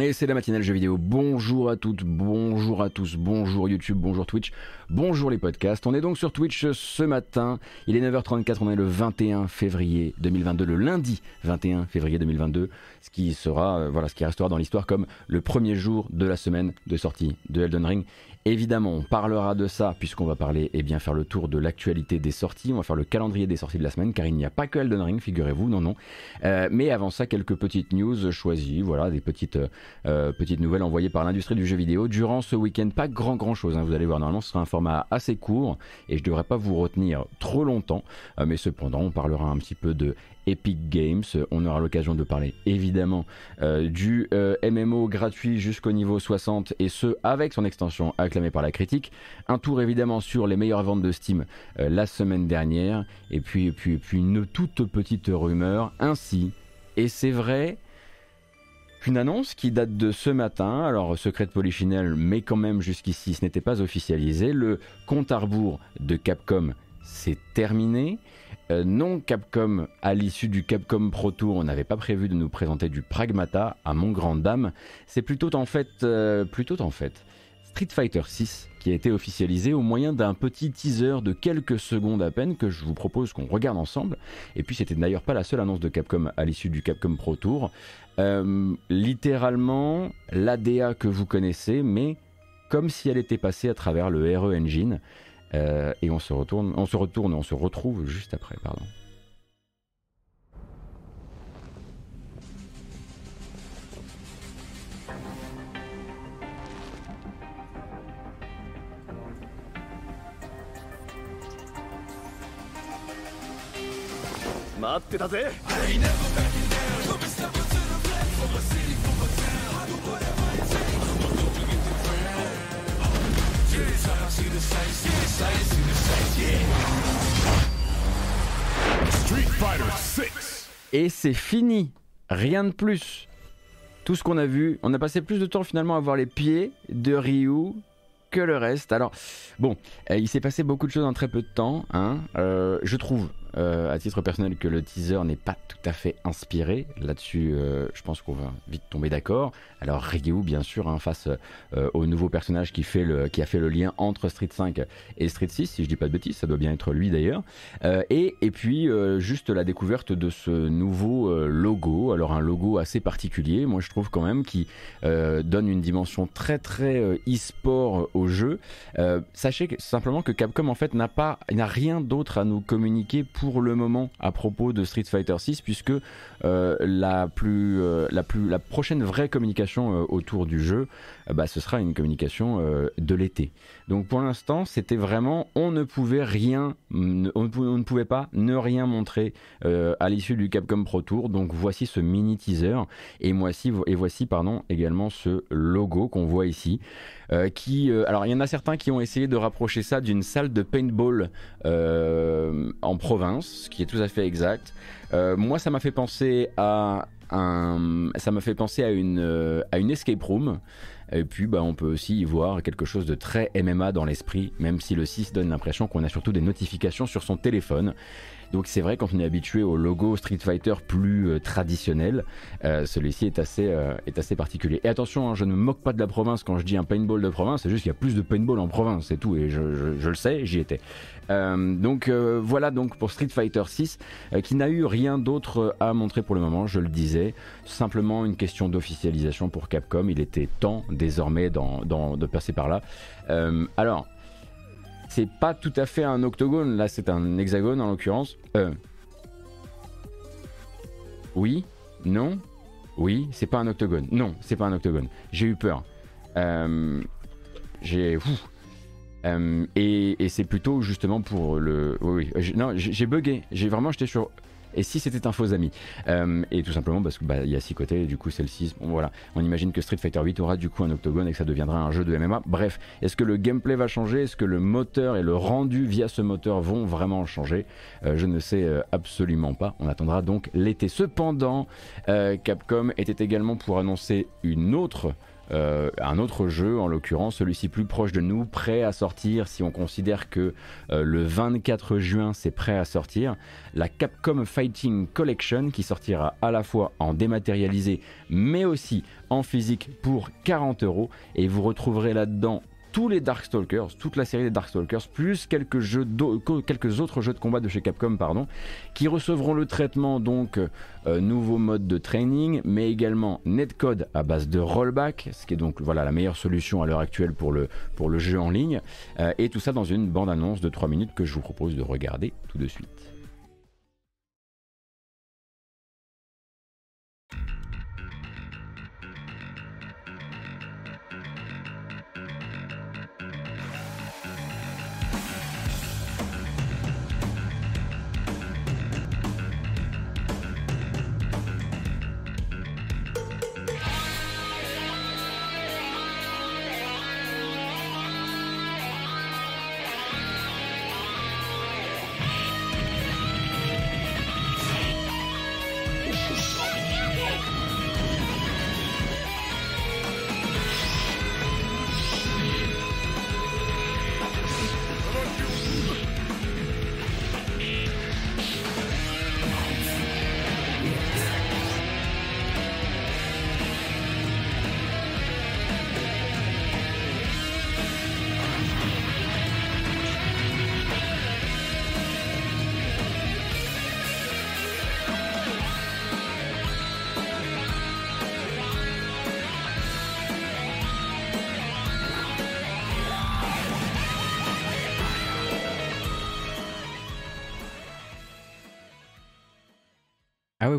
Et c'est la matinale jeux vidéo. Bonjour à toutes, bonjour à tous, bonjour YouTube, bonjour Twitch, bonjour les podcasts. On est donc sur Twitch ce matin. Il est 9h34, on est le 21 février 2022, le lundi 21 février 2022, ce qui sera, euh, voilà, ce qui restera dans l'histoire comme le premier jour de la semaine de sortie de Elden Ring. Évidemment, on parlera de ça puisqu'on va parler et bien faire le tour de l'actualité des sorties. On va faire le calendrier des sorties de la semaine car il n'y a pas que Elden Ring, figurez-vous, non, non. Euh, mais avant ça, quelques petites news choisies, voilà, des petites, euh, petites nouvelles envoyées par l'industrie du jeu vidéo durant ce week-end. Pas grand grand chose, hein, vous allez voir, normalement ce sera un format assez court et je devrais pas vous retenir trop longtemps. Euh, mais cependant, on parlera un petit peu de Epic Games. On aura l'occasion de parler évidemment euh, du euh, MMO gratuit jusqu'au niveau 60 et ce avec son extension acclamée par la critique. Un tour évidemment sur les meilleures ventes de Steam euh, la semaine dernière et puis, puis, puis une toute petite rumeur ainsi. Et c'est vrai, une annonce qui date de ce matin, alors secret de Polichinelle, mais quand même jusqu'ici ce n'était pas officialisé. Le compte à rebours de Capcom s'est terminé. Euh, non Capcom, à l'issue du Capcom Pro Tour, on n'avait pas prévu de nous présenter du Pragmata, à mon grand dame. C'est plutôt en fait, euh, Street Fighter 6 qui a été officialisé au moyen d'un petit teaser de quelques secondes à peine que je vous propose qu'on regarde ensemble. Et puis c'était d'ailleurs pas la seule annonce de Capcom à l'issue du Capcom Pro Tour. Euh, littéralement l'ADA que vous connaissez, mais comme si elle était passée à travers le RE Engine. Euh, et on se retourne, on se retourne, on se retrouve juste après, pardon. Street Fighter 6. Et c'est fini, rien de plus. Tout ce qu'on a vu, on a passé plus de temps finalement à voir les pieds de Ryu que le reste. Alors, bon, euh, il s'est passé beaucoup de choses en très peu de temps. Hein. Euh, je trouve, euh, à titre personnel, que le teaser n'est pas tout à fait inspiré. Là-dessus, euh, je pense qu'on va vite tomber d'accord. Alors, Ryu, bien sûr, hein, face euh, au nouveau personnage qui, fait le, qui a fait le lien entre Street 5 et Street 6, si je dis pas de bêtises, ça doit bien être lui d'ailleurs. Euh, et, et puis, euh, juste la découverte de ce nouveau euh, logo. Alors, un logo assez particulier, moi je trouve quand même, qui donne une dimension très très e-sport au jeu. Sachez simplement que Capcom en fait n'a pas, n'a rien d'autre à nous communiquer pour le moment à propos de Street Fighter 6 puisque euh, la plus, euh, la plus, la prochaine vraie communication euh, autour du jeu, bah, ce sera une communication euh, de l'été. Donc pour l'instant, c'était vraiment, on ne pouvait rien, on ne pouvait, pas ne rien montrer euh, à l'issue du Capcom Pro Tour. Donc voici ce mini teaser et voici, et voici pardon également ce logo qu'on voit ici. Euh, qui, euh, alors il y en a certains qui ont essayé de rapprocher ça d'une salle de paintball euh, en province, ce qui est tout à fait exact. Euh, moi, ça m'a fait penser à un, ça m'a fait penser à une, euh, à une escape room. Et puis, bah, on peut aussi y voir quelque chose de très MMA dans l'esprit, même si le 6 donne l'impression qu'on a surtout des notifications sur son téléphone. Donc c'est vrai quand on est habitué au logo Street Fighter plus euh, traditionnel, euh, celui-ci est assez euh, est assez particulier. Et attention, hein, je ne me moque pas de la province quand je dis un paintball de province, c'est juste qu'il y a plus de paintball en province, c'est tout. Et je le sais, j'y étais. Euh, donc euh, voilà donc pour Street Fighter 6 euh, qui n'a eu rien d'autre à montrer pour le moment, je le disais, simplement une question d'officialisation pour Capcom. Il était temps désormais de passer par là. Alors c'est pas tout à fait un octogone, là c'est un hexagone en l'occurrence. Oui, non, oui, c'est pas un octogone. Non, c'est pas un octogone. J'ai eu peur. J'ai. Euh, et c'est plutôt justement pour le. Oui, oui. Non, j'ai bugué. J'ai vraiment j'étais sur. Et si c'était un faux ami? Euh, Et tout simplement parce que bah, y a six côtés, et du coup c'est le 6. Bon voilà, on imagine que Street Fighter 8 aura du coup un octogone et que ça deviendra un jeu de MMA. Bref, est-ce que le gameplay va changer? Est-ce que le moteur et le rendu via ce moteur vont vraiment changer? Euh, Je ne sais absolument pas. On attendra donc l'été. Cependant, Capcom était également pour annoncer une autre un autre jeu, en l'occurrence celui-ci plus proche de nous, prêt à sortir si on considère que le 24 juin c'est prêt à sortir, la Capcom Fighting Collection qui sortira à la fois en dématérialisé mais aussi en physique pour 40 euros. Et vous retrouverez là-dedans tous les Darkstalkers, toute la série des Darkstalkers, plus quelques, autres jeux de combat de chez Capcom, pardon, qui recevront le traitement donc euh, nouveau mode de training, mais également netcode à base de rollback, ce qui est donc voilà la meilleure solution à l'heure actuelle pour le, pour le jeu en ligne, euh, et tout ça dans une bande-annonce de 3 minutes que je vous propose de regarder tout de suite.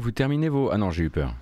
Vous terminez vos... Ah non, j'ai eu peur.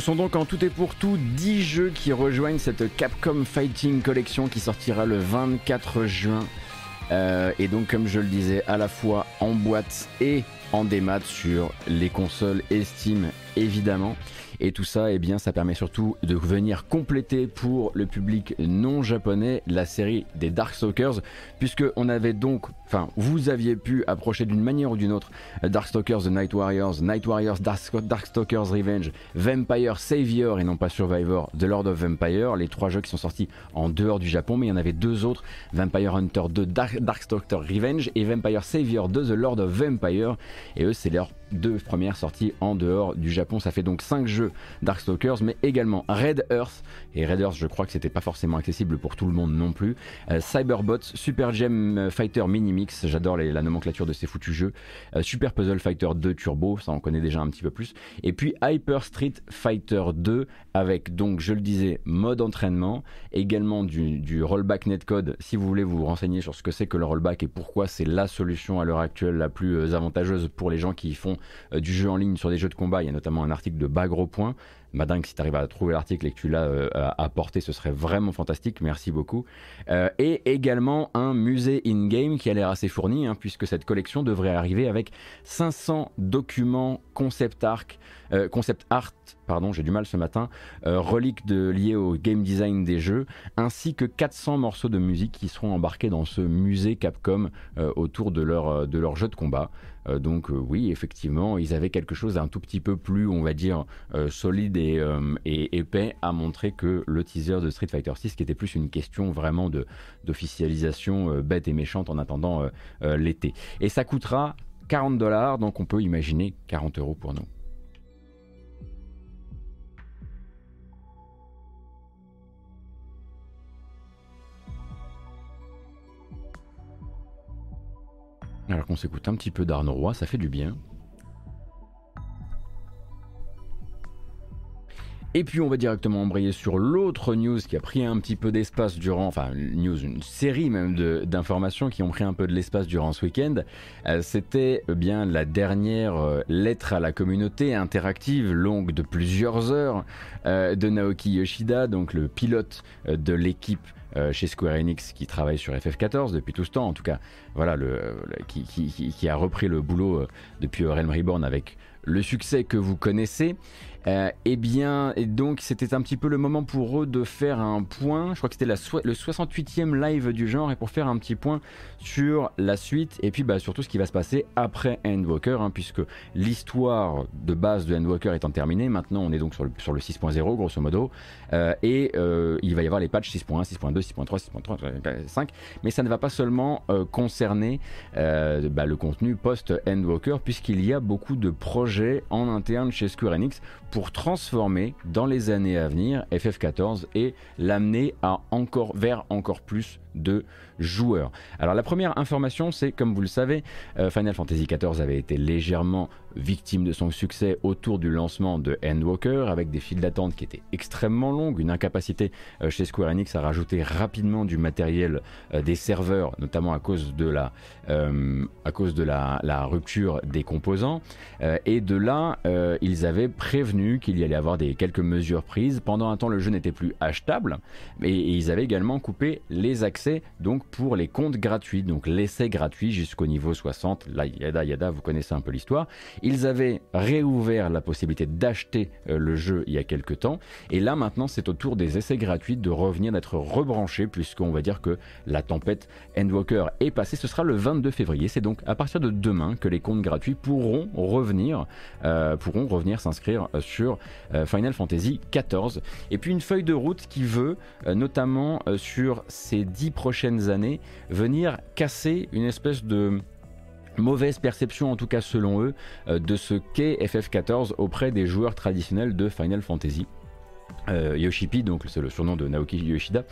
Ce sont donc en tout et pour tout 10 jeux qui rejoignent cette Capcom Fighting Collection qui sortira le 24 juin. Euh, et donc comme je le disais, à la fois en boîte et en démat sur les consoles et Steam évidemment. Et tout ça, eh bien, ça permet surtout de venir compléter pour le public non japonais la série des Darkstalkers, puisque on avait donc, enfin, vous aviez pu approcher d'une manière ou d'une autre Darkstalkers The Night Warriors, Night Warriors Darkstalkers Revenge, Vampire Savior et non pas Survivor, The Lord of Vampire, les trois jeux qui sont sortis en dehors du Japon, mais il y en avait deux autres, Vampire Hunter 2 Darkstalker Revenge et Vampire Savior 2 The Lord of Vampire, et eux c'est leurs deux premières sorties en dehors du Japon, ça fait donc cinq jeux Darkstalkers, mais également Red Earth. Et Red Earth, je crois que c'était pas forcément accessible pour tout le monde non plus. Euh, Cyberbots, Super Gem Fighter Mini Mix, j'adore la nomenclature de ces foutus jeux. Euh, Super Puzzle Fighter 2 Turbo, ça on connaît déjà un petit peu plus. Et puis Hyper Street Fighter 2 avec donc, je le disais, mode entraînement, également du, rollback netcode si vous voulez vous renseigner sur ce que c'est que le rollback et pourquoi c'est la solution à l'heure actuelle la plus euh, avantageuse pour les gens qui font du jeu en ligne sur des jeux de combat. Il y a notamment un article de Bagro Point Madingue, si tu arrives à trouver l'article et que tu l'as euh, apporté, ce serait vraiment fantastique. Merci beaucoup. Euh, et également un musée in-game qui a l'air assez fourni, hein, puisque cette collection devrait arriver avec 500 documents concept art, euh, concept art pardon, j'ai du mal ce matin, reliques de, liées au game design des jeux, ainsi que 400 morceaux de musique qui seront embarqués dans ce musée Capcom autour de leur, jeu de combat. Euh, donc euh, oui, effectivement, ils avaient quelque chose d'un tout petit peu plus, on va dire, euh, solide et, épais à montrer que le teaser de Street Fighter 6, qui était plus une question vraiment d'officialisation bête et méchante en attendant l'été. Et ça coûtera 40 dollars, donc on peut imaginer 40 euros pour nous. Alors qu'on s'écoute un petit peu d'Arnaud Roy, ça fait du bien. Et puis on va directement embrayer sur l'autre news qui a pris un petit peu d'espace durant, enfin news, une série même d'informations qui ont pris un peu de l'espace durant ce week-end. Euh, c'était eh bien la dernière euh, lettre à la communauté interactive longue de plusieurs heures euh, de Naoki Yoshida, donc le pilote de l'équipe euh, chez Square Enix qui travaille sur FF14 depuis tout ce temps, en tout cas, voilà, qui, qui, a repris le boulot euh, depuis Realm Reborn avec le succès que vous connaissez. Euh, eh bien, et donc c'était un petit peu le moment pour eux de faire un point. Je crois que c'était le 68e live du genre et pour faire un petit point sur la suite et puis bah, surtout ce qui va se passer après Endwalker, hein, puisque l'histoire de base de Endwalker étant terminée, maintenant on est donc sur le, sur le 6.0 grosso modo, euh, et euh, il va y avoir les patchs 6.1, 6.2, 6.3, 6.3, 5, mais ça ne va pas seulement concerner bah, le contenu post-Endwalker, puisqu'il y a beaucoup de projets en interne chez Square Enix pour transformer dans les années à venir FF14 et l'amener à encore vers encore plus de joueurs. Alors la première information, c'est comme vous le savez, euh, Final Fantasy XIV avait été légèrement victime de son succès autour du lancement de Endwalker, avec des files d'attente qui étaient extrêmement longues, une incapacité euh, chez Square Enix à rajouter rapidement du matériel euh, des serveurs, notamment à cause de la, rupture des composants. et de là, ils avaient prévenu qu'il y allait avoir des, quelques mesures prises. Pendant un temps, le jeu n'était plus achetable, et, et ils avaient également coupé les accès donc pour les comptes gratuits, donc l'essai gratuit jusqu'au niveau 60. Là, yada yada, vous connaissez un peu l'histoire. Ils avaient réouvert la possibilité d'acheter euh, le jeu il y a quelques temps, et là maintenant c'est au tour des essais gratuits de revenir, d'être rebranchés, puisqu'on va dire que la tempête Endwalker est passée. Ce sera le 22 février. C'est donc à partir de demain que les comptes gratuits pourront revenir, euh, pourront revenir s'inscrire euh, sur Final Fantasy XIV. Et puis une feuille de route qui veut, notamment sur ces prochaines années, venir casser une espèce de mauvaise perception, en tout cas selon eux, euh, de ce qu'est FF14 auprès des joueurs traditionnels de Final Fantasy. Euh, donc c'est le surnom de Naoki Yoshida,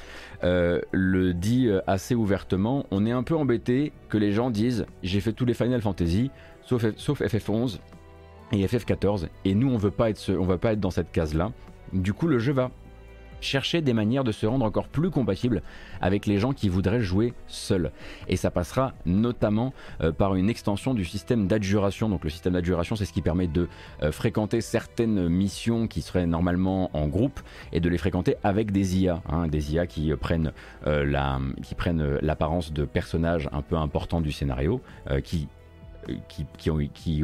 euh, le dit assez ouvertement. On est un peu embêté que les gens disent j'ai fait tous les Final Fantasy sauf, sauf FF11 et FF14 et nous on veut pas être on veut pas être dans cette case là. Du coup le jeu va chercher des manières de se rendre encore plus compatible avec les gens qui voudraient jouer seuls. Et ça passera notamment euh, par une extension du système d'adjuration. Donc le système d'adjuration, c'est ce qui permet de euh, fréquenter certaines missions qui seraient normalement en groupe et de les fréquenter avec des IA, hein, des IA qui prennent euh, qui prennent l'apparence de personnages un peu importants du scénario, qui qui,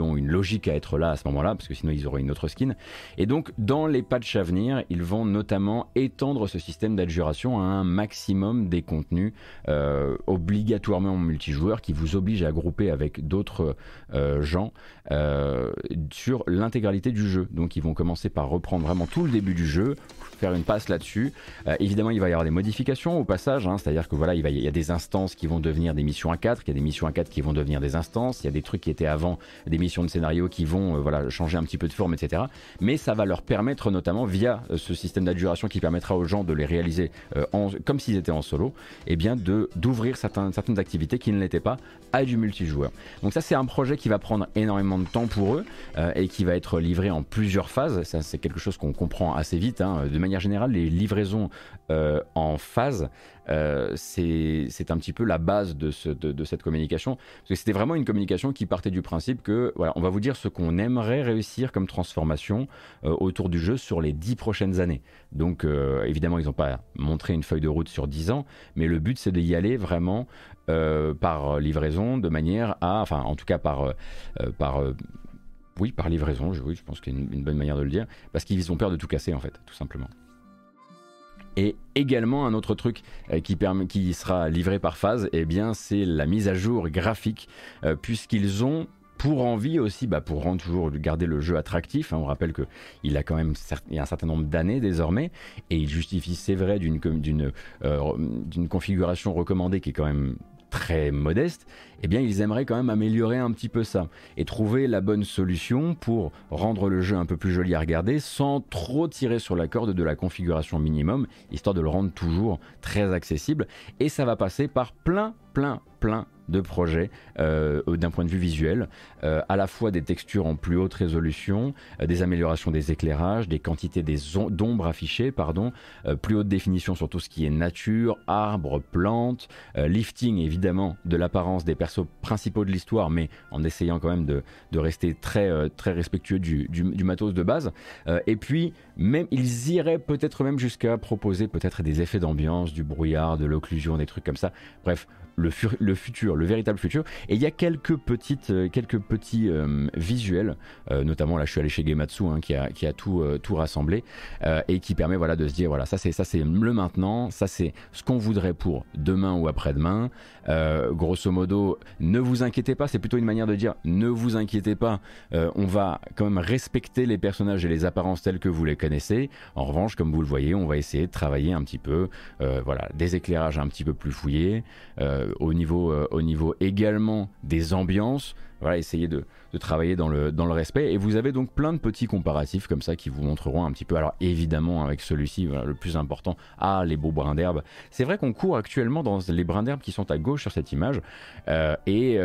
ont, une logique à être là à ce moment-là, parce que sinon ils auraient une autre skin. Et donc, dans les patchs à venir, ils vont notamment étendre ce système d'adjuration à un maximum des contenus euh, obligatoirement en multijoueur qui vous oblige à grouper avec d'autres euh, gens euh, sur l'intégralité du jeu. Donc, ils vont commencer par reprendre vraiment tout le début du jeu, faire une passe là-dessus. évidemment, il va y avoir des modifications au passage, hein, c'est-à-dire que voilà, il y a des instances qui vont devenir des missions à 4, il y a des missions à 4 qui vont devenir des instances, il y a des trucs qui étaient avant des missions de scénario qui vont euh, voilà, changer un petit peu de forme, etc. Mais ça va leur permettre notamment via euh, ce système d'adjuration qui permettra aux gens de les réaliser euh, comme s'ils étaient en solo, et eh bien de d'ouvrir certaines, certaines activités qui ne l'étaient pas à du multijoueur. Donc ça c'est un projet qui va prendre énormément de temps pour eux et qui va être livré en plusieurs phases. Ça c'est quelque chose qu'on comprend assez vite. Hein. De manière générale, les livraisons en phase euh, c'est un petit peu la base de, ce, de, cette communication. C'était vraiment une communication qui partait du principe que, voilà, on va vous dire ce qu'on aimerait réussir comme transformation autour du jeu sur les dix prochaines années. Donc, évidemment, ils n'ont pas montré une feuille de route sur dix ans, mais le but, c'est d'y aller vraiment par livraison, de manière à, enfin, en tout cas par, par oui, par livraison, je, pense qu'il y a une, bonne manière de le dire, parce qu'ils ont peur de tout casser en fait, tout simplement. Et également un autre truc euh, qui, sera livré par phase, eh c'est la mise à jour graphique, euh, puisqu'ils ont pour envie aussi, bah, pour rendre toujours garder le jeu attractif. Hein, on rappelle que il a quand même y a un certain nombre d'années désormais, et il justifie, c'est vrai, d'une euh, d'une configuration recommandée qui est quand même très modeste, eh bien ils aimeraient quand même améliorer un petit peu ça et trouver la bonne solution pour rendre le jeu un peu plus joli à regarder sans trop tirer sur la corde de la configuration minimum, histoire de le rendre toujours très accessible. Et ça va passer par plein, plein, plein de projets euh, d'un point de vue visuel, euh, à la fois des textures en plus haute résolution, euh, des améliorations des éclairages, des quantités d'ombre affichées, pardon, plus haute définition sur tout ce qui est nature, arbres, plantes, lifting évidemment de l'apparence des persos principaux de l'histoire, mais en essayant quand même de, rester très, très respectueux du, du, matos de base. et puis, même, ils iraient peut-être même jusqu'à proposer peut-être des effets d'ambiance, du brouillard, de l'occlusion, des trucs comme ça. Bref, le, futur, le véritable futur. Et il y a quelques, petites, euh, quelques petits euh, visuels, euh, notamment là je suis allé chez Gematsu hein, qui, a, qui a tout, tout rassemblé et qui permet voilà, de se dire voilà, ça c'est, ça c'est le maintenant, ça c'est ce qu'on voudrait pour demain ou après-demain. grosso modo, ne vous inquiétez pas, c'est plutôt une manière de dire ne vous inquiétez pas, on va quand même respecter les personnages et les apparences telles que vous les connaissez. En revanche, comme vous le voyez, on va essayer de travailler un petit peu, voilà, des éclairages un petit peu plus fouillés. Au, niveau, au niveau également des ambiances. Voilà, essayez de, travailler dans le, dans le respect. Et vous avez donc plein de petits comparatifs comme ça qui vous montreront un petit peu. Alors évidemment, avec celui-ci, le plus important, ah, les beaux brins d'herbe. C'est vrai qu'on court actuellement dans les brins d'herbe qui sont à gauche sur cette image. Euh, et,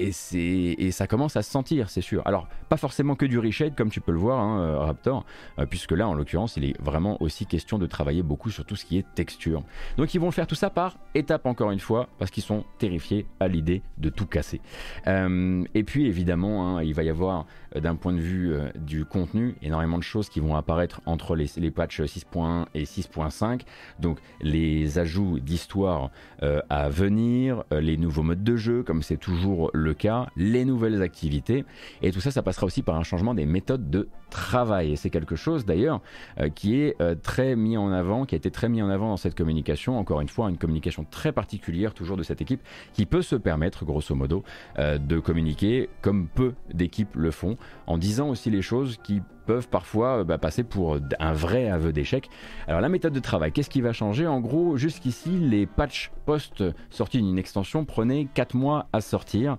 et, ça commence à se sentir, c'est sûr. Alors, pas forcément que du reshade, comme tu peux le voir, hein, euh, Raptor, euh, puisque là, en l'occurrence, il est vraiment aussi question de travailler beaucoup sur tout ce qui est texture. Donc, ils vont faire tout ça par étapes, encore une fois, parce qu'ils sont terrifiés à l'idée de tout casser. Euh, et puis, évidemment, hein, il va y avoir, d'un point de vue du contenu, énormément de choses qui vont apparaître entre les, patchs 6.1 et 6.5. Donc, les ajouts d'histoire à venir, les nouveaux modes de jeu, comme c'est toujours le cas, les nouvelles activités. Et tout ça, ça passera aussi par un changement des méthodes de travail. Et c'est quelque chose d'ailleurs euh, qui est euh, très mis en avant, qui a été très mis en avant dans cette communication. Encore une fois, une communication très particulière toujours de cette équipe qui peut se permettre, grosso modo, euh, de communiquer comme peu d'équipes le font, en disant aussi les choses qui peuvent parfois bah, passer pour un vrai aveu d'échec. Alors la méthode de travail, qu'est-ce qui va changer? En gros, jusqu'ici, les patchs post-sortie d'une extension prenaient 4 mois à sortir.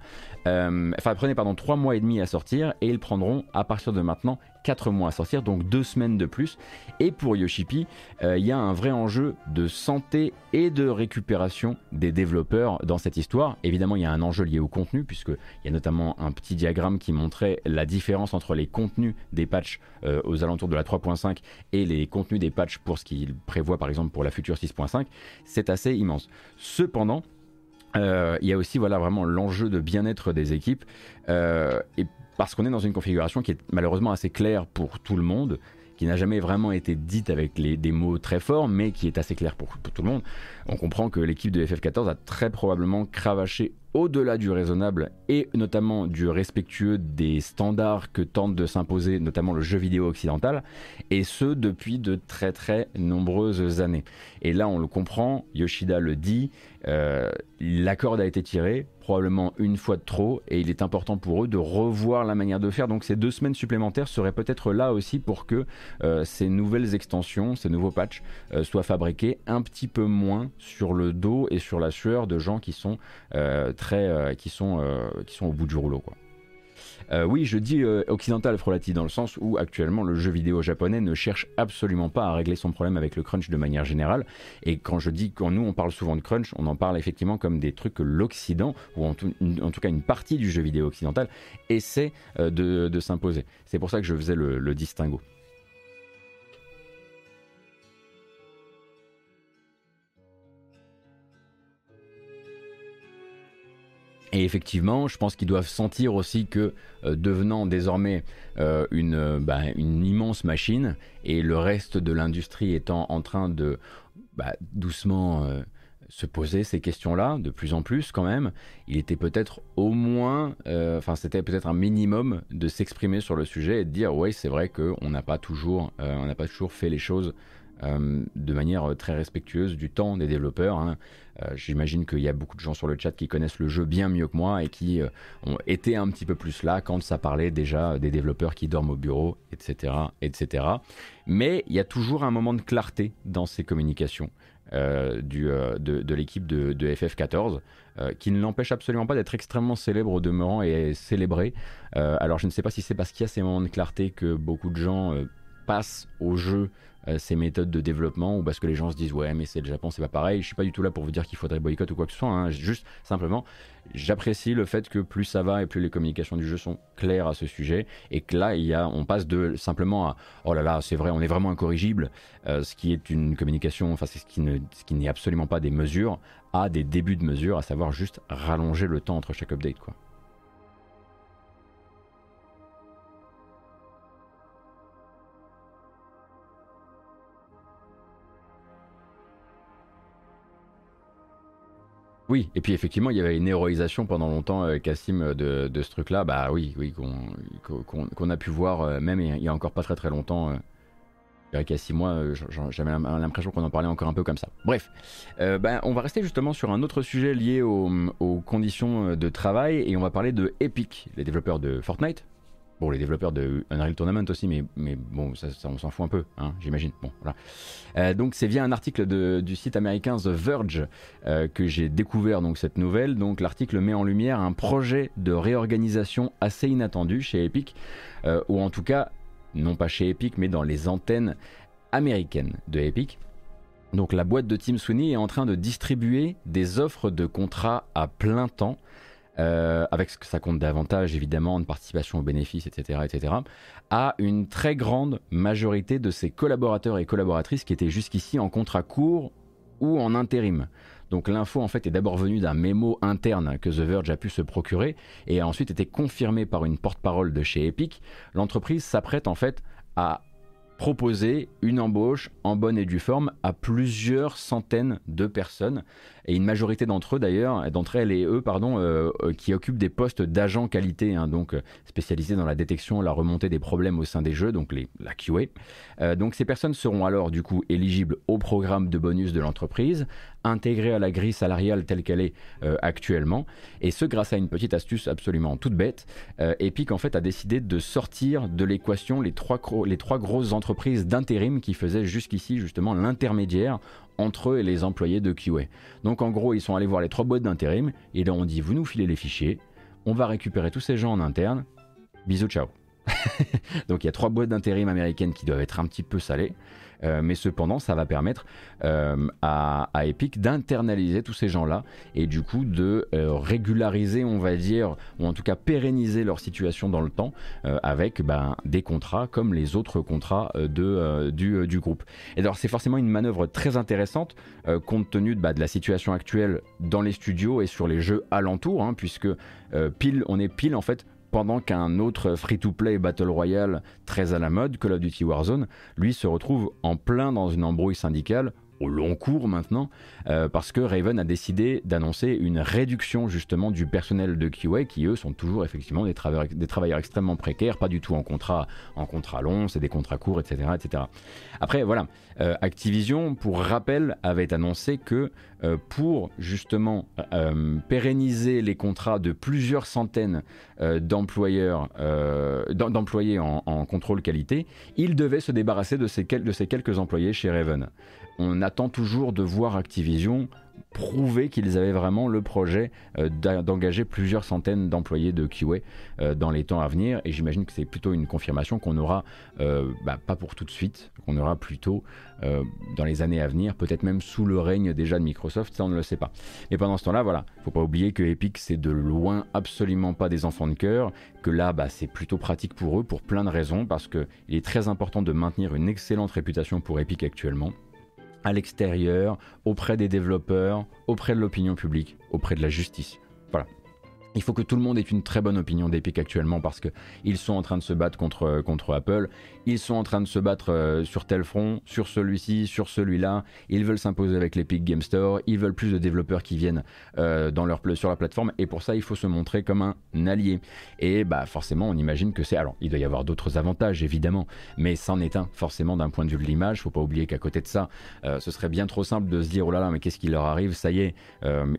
Euh, enfin, prenaient pardon 3 mois et demi à sortir et ils prendront à partir de maintenant 4 mois à sortir, donc 2 semaines de plus. Et pour Yoshipi, euh, il y a un vrai enjeu de santé et de récupération des développeurs dans cette histoire. Évidemment, il y a un enjeu lié au contenu, puisqu'il y a notamment un petit diagramme qui montrait la différence entre les contenus des patchs euh, aux alentours de la 3.5 et les contenus des patchs pour ce qu'il prévoit par exemple pour la future 6.5. C'est assez immense. Cependant, euh, il y a aussi voilà vraiment l'enjeu de bien-être des équipes et parce qu'on est dans une configuration qui est malheureusement assez claire pour tout le monde, qui n'a jamais vraiment été dite avec des mots très forts, mais qui est assez claire pour, pour tout le monde. On comprend que l'équipe de FF14 a très probablement cravaché au-delà du raisonnable et notamment du respectueux des standards que tente de s'imposer notamment le jeu vidéo occidental, et ce depuis de très très nombreuses années. Et là on le comprend, Yoshida le dit, euh, la corde a été tirée, probablement une fois de trop, et il est important pour eux de revoir la manière de faire. Donc ces deux semaines supplémentaires seraient peut-être là aussi pour que euh, ces nouvelles extensions, ces nouveaux patchs euh, soient fabriqués un petit peu moins sur le dos et sur la sueur de gens qui sont très, euh, qui, sont, euh, qui sont au bout du rouleau. Quoi. Euh, oui, je dis occidental Frolati dans le sens où actuellement le jeu vidéo japonais ne cherche absolument pas à régler son problème avec le crunch de manière générale. Et quand je dis quand nous on parle souvent de crunch, on en parle effectivement comme des trucs que l'Occident, ou en tout, cas une partie du jeu vidéo occidental, essaie de, s'imposer. C'est pour ça que je faisais le distinguo. Et effectivement, je pense qu'ils doivent sentir aussi que devenant désormais une, bah, une, immense machine et le reste de l'industrie étant en train de bah, doucement se poser ces questions-là de plus en plus quand même. Il était peut-être au moins, euh, enfin c'était peut-être un minimum de s'exprimer sur le sujet et de dire oui c'est vrai qu'on euh, on n'a pas toujours fait les choses euh, de manière très respectueuse du temps des développeurs. Hein. J'imagine qu'il y a beaucoup de gens sur le chat qui connaissent le jeu bien mieux que moi et qui ont été un petit peu plus là quand ça parlait déjà des développeurs qui dorment au bureau, etc., etc. Mais il y a toujours un moment de clarté dans ces communications. Euh, euh, de, l'équipe de, FF14, euh, qui ne l'empêche absolument pas d'être extrêmement célèbre au demeurant et célébré. alors je ne sais pas si c'est parce qu'il y a ces moments de clarté que beaucoup de gens passent au jeu euh, ces méthodes de développement ou parce que les gens se disent ouais mais c'est le Japon c'est pas pareil je suis pas du tout là pour vous dire qu'il faudrait boycott ou quoi que ce soit hein. juste simplement j'apprécie le fait que plus ça va et plus les communications du jeu sont claires à ce sujet et que là il y a, on passe de simplement à oh là là c'est vrai on est vraiment incorrigible euh, ce qui est une communication enfin c'est ce qui ne n'est absolument pas des mesures à des débuts de mesures à savoir juste rallonger le temps entre chaque update quoi Oui, et puis effectivement, il y avait une héroïsation pendant longtemps, euh, Cassim, euh, de, ce truc-là. Bah oui, oui, qu'on a pu voir euh, même il y a encore pas très très longtemps. il y a 6 mois, j'avais l'impression qu'on en parlait encore un peu comme ça. Bref, bah, on va rester justement sur un autre sujet lié aux, conditions de travail et on va parler de Epic, les développeurs de Fortnite, Bon, les développeurs de Unreal Tournament aussi, mais, mais bon, ça, on s'en fout un peu, hein, j'imagine. Bon, voilà. Euh, donc, c'est via un article du site américain The Verge euh, que j'ai découvert donc cette nouvelle. Donc, l'article met en lumière un projet de réorganisation assez inattendu chez Epic, euh, ou en tout cas, non pas chez Epic, mais dans les antennes américaines de Epic. Donc, la boîte de Tim Sweeney est en train de distribuer des offres de contrats à plein temps euh, avec ce que ça compte davantage évidemment, de participation aux bénéfices, etc., etc., à une très grande majorité de ses collaborateurs et collaboratrices qui étaient jusqu'ici en contrat court ou en intérim. Donc l'info en fait est d'abord venue d'un mémo interne que The Verge a pu se procurer et a ensuite été confirmée par une porte-parole de chez Epic. L'entreprise s'apprête en fait à proposer une embauche en bonne et due forme à plusieurs centaines de personnes et une majorité d'entre eux d'ailleurs, d'entre elles et eux pardon, euh, euh, qui occupent des postes d'agents qualité, hein, donc euh, spécialisés dans la détection, la remontée des problèmes au sein des jeux, donc la QA. donc ces personnes seront alors du coup éligibles au programme de bonus de l'entreprise, intégrées à la grille salariale telle qu'elle est actuellement, et ce grâce à une petite astuce absolument toute bête. Epic en fait a décidé de sortir de l'équation les trois, les trois grosses entreprises d'intérim qui faisaient jusqu'ici justement l'intermédiaire entre eux et les employés de QA. Donc en gros, ils sont allés voir les trois boîtes d'intérim et leur ont dit vous nous filez les fichiers, on va récupérer tous ces gens en interne. Bisous, ciao. Donc il y a trois boîtes d'intérim américaines qui doivent être un petit peu salées. Euh, mais cependant, ça va permettre euh, à, Epic d'internaliser tous ces gens-là et du coup de euh, régulariser, on va dire, ou en tout cas pérenniser leur situation dans le temps avec ben, des contrats comme les autres contrats du, groupe. Et alors c'est forcément une manœuvre très intéressante compte tenu de, bah, la situation actuelle dans les studios et sur les jeux alentours, hein, puisque pile, on est pile en fait pendant qu'un autre free-to-play Battle Royale très à la mode, Call of Duty Warzone, lui se retrouve en plein dans une embrouille syndicale au long cours maintenant, euh, parce que Raven a décidé d'annoncer une réduction justement du personnel de QA, qui eux sont toujours effectivement des, travailleurs, des travailleurs extrêmement précaires, pas du tout en contrat, en contrat long, c'est des contrats courts, etc. etc. Après, voilà, euh, Activision, pour rappel, avait annoncé que euh, pour justement pérenniser les contrats de plusieurs centaines d'employeurs, d'employés en, en, contrôle qualité, il devait se débarrasser de ces, de ces quelques employés chez Raven. On attend toujours de voir Activision prouver qu'ils avaient vraiment le projet euh, d'engager plusieurs centaines d'employés de QA euh, dans les temps à venir. Et j'imagine que c'est plutôt une confirmation qu'on aura, euh, bah, pas pour tout de suite, qu'on aura plutôt dans les années à venir, peut-être même sous le règne déjà de Microsoft, ça on ne le sait pas. Mais pendant ce temps-là, voilà, faut pas oublier que Epic c'est de loin absolument pas des enfants de cœur, que là bah, c'est plutôt pratique pour eux pour plein de raisons, parce qu'il est très important de maintenir une excellente réputation pour Epic actuellement à l'extérieur, auprès des développeurs, auprès de l'opinion publique, auprès de la justice. Il faut que tout le monde ait une très bonne opinion d'Epic actuellement parce qu'ils sont en train de se battre contre, contre Apple, ils sont en train de se battre euh, sur tel front, sur celui-ci, sur celui-là, ils veulent s'imposer avec l'Epic Game Store, ils veulent plus de développeurs qui viennent euh, sur la plateforme. Et pour ça il faut se montrer comme un allié. Et bah forcément on imagine que c'est... Alors il doit y avoir d'autres avantages évidemment, mais c'en est un forcément d'un point de vue de l'image, faut pas oublier qu'à côté de ça, euh, ce serait bien trop simple de se dire oh là là mais qu'est-ce qui leur arrive, ça y est,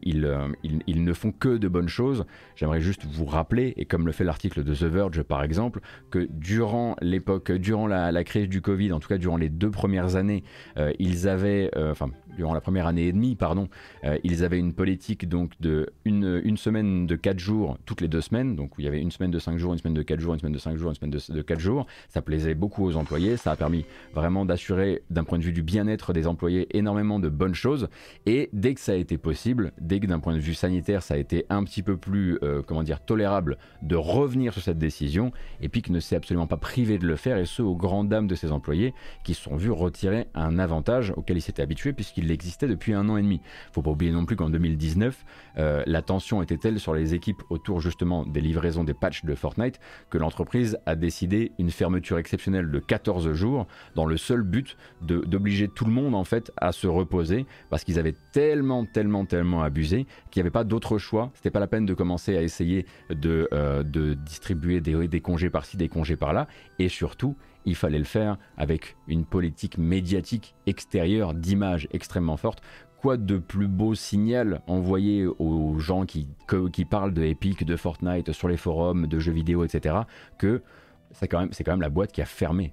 ils ne font que de bonnes choses. J'aimerais juste vous rappeler, et comme le fait l'article de The Verge par exemple, que durant l'époque, durant la, crise du Covid, en tout cas durant les deux premières années, euh, ils avaient, euh, enfin durant la première année et demie, pardon, euh, ils avaient une politique donc de une, semaine de 4 jours toutes les deux semaines, donc il y avait une semaine de 5 jours, une semaine de 4 jours, une semaine de 5 jours, une semaine de, de 4 jours. Ça plaisait beaucoup aux employés, ça a permis vraiment d'assurer d'un point de vue du bien-être des employés énormément de bonnes choses. Et dès que ça a été possible, dès que d'un point de vue sanitaire ça a été un petit peu plus, euh, comment dire, tolérable de revenir sur cette décision, Epic ne s'est absolument pas privé de le faire, et ce, aux grandes dames de ses employés qui se sont vus retirer un avantage auquel ils s'étaient habitués puisqu'ils il existait depuis un an et demi. Faut pas oublier non plus qu'en 2019, euh, la tension était telle sur les équipes autour justement des livraisons des patchs de Fortnite que l'entreprise a décidé une fermeture exceptionnelle de 14 jours dans le seul but d'obliger tout le monde en fait à se reposer parce qu'ils avaient tellement, tellement, tellement abusé qu'il n'y avait pas d'autre choix. C'était pas la peine de commencer à essayer de, euh, de distribuer des, congés par-ci, des congés par-là et surtout il fallait le faire avec une politique médiatique extérieure d'image extrêmement forte. Quoi de plus beau signal envoyé aux gens qui, qui parlent de Epic, de Fortnite sur les forums, de jeux vidéo, etc. que c'est quand, même, quand même la boîte qui a fermé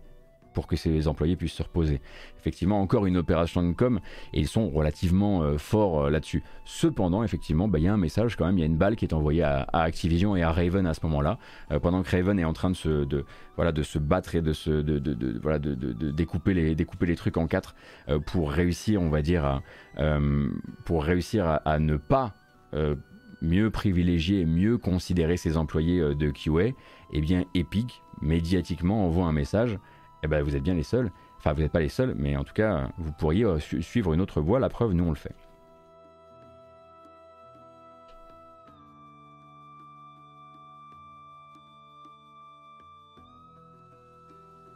pour que ces employés puissent se reposer. Effectivement, encore une opération de com et ils sont relativement euh, forts euh, là-dessus. Cependant, effectivement, bah, il y a un message quand même, il y a une balle qui est envoyée à, Activision et à Raven à ce moment-là, euh, pendant que Raven est en train de se, voilà, de se battre et de, se, de, découper, les, trucs en quatre pour réussir, on va dire, à, pour réussir à, ne pas mieux privilégier, mieux considérer ses employés de QA, eh bien Epic, médiatiquement, envoie un message eh ben, vous êtes bien les seuls. Enfin, vous n'êtes pas les seuls, mais en tout cas, vous pourriez euh, suivre une autre voie. La preuve, nous, on le fait.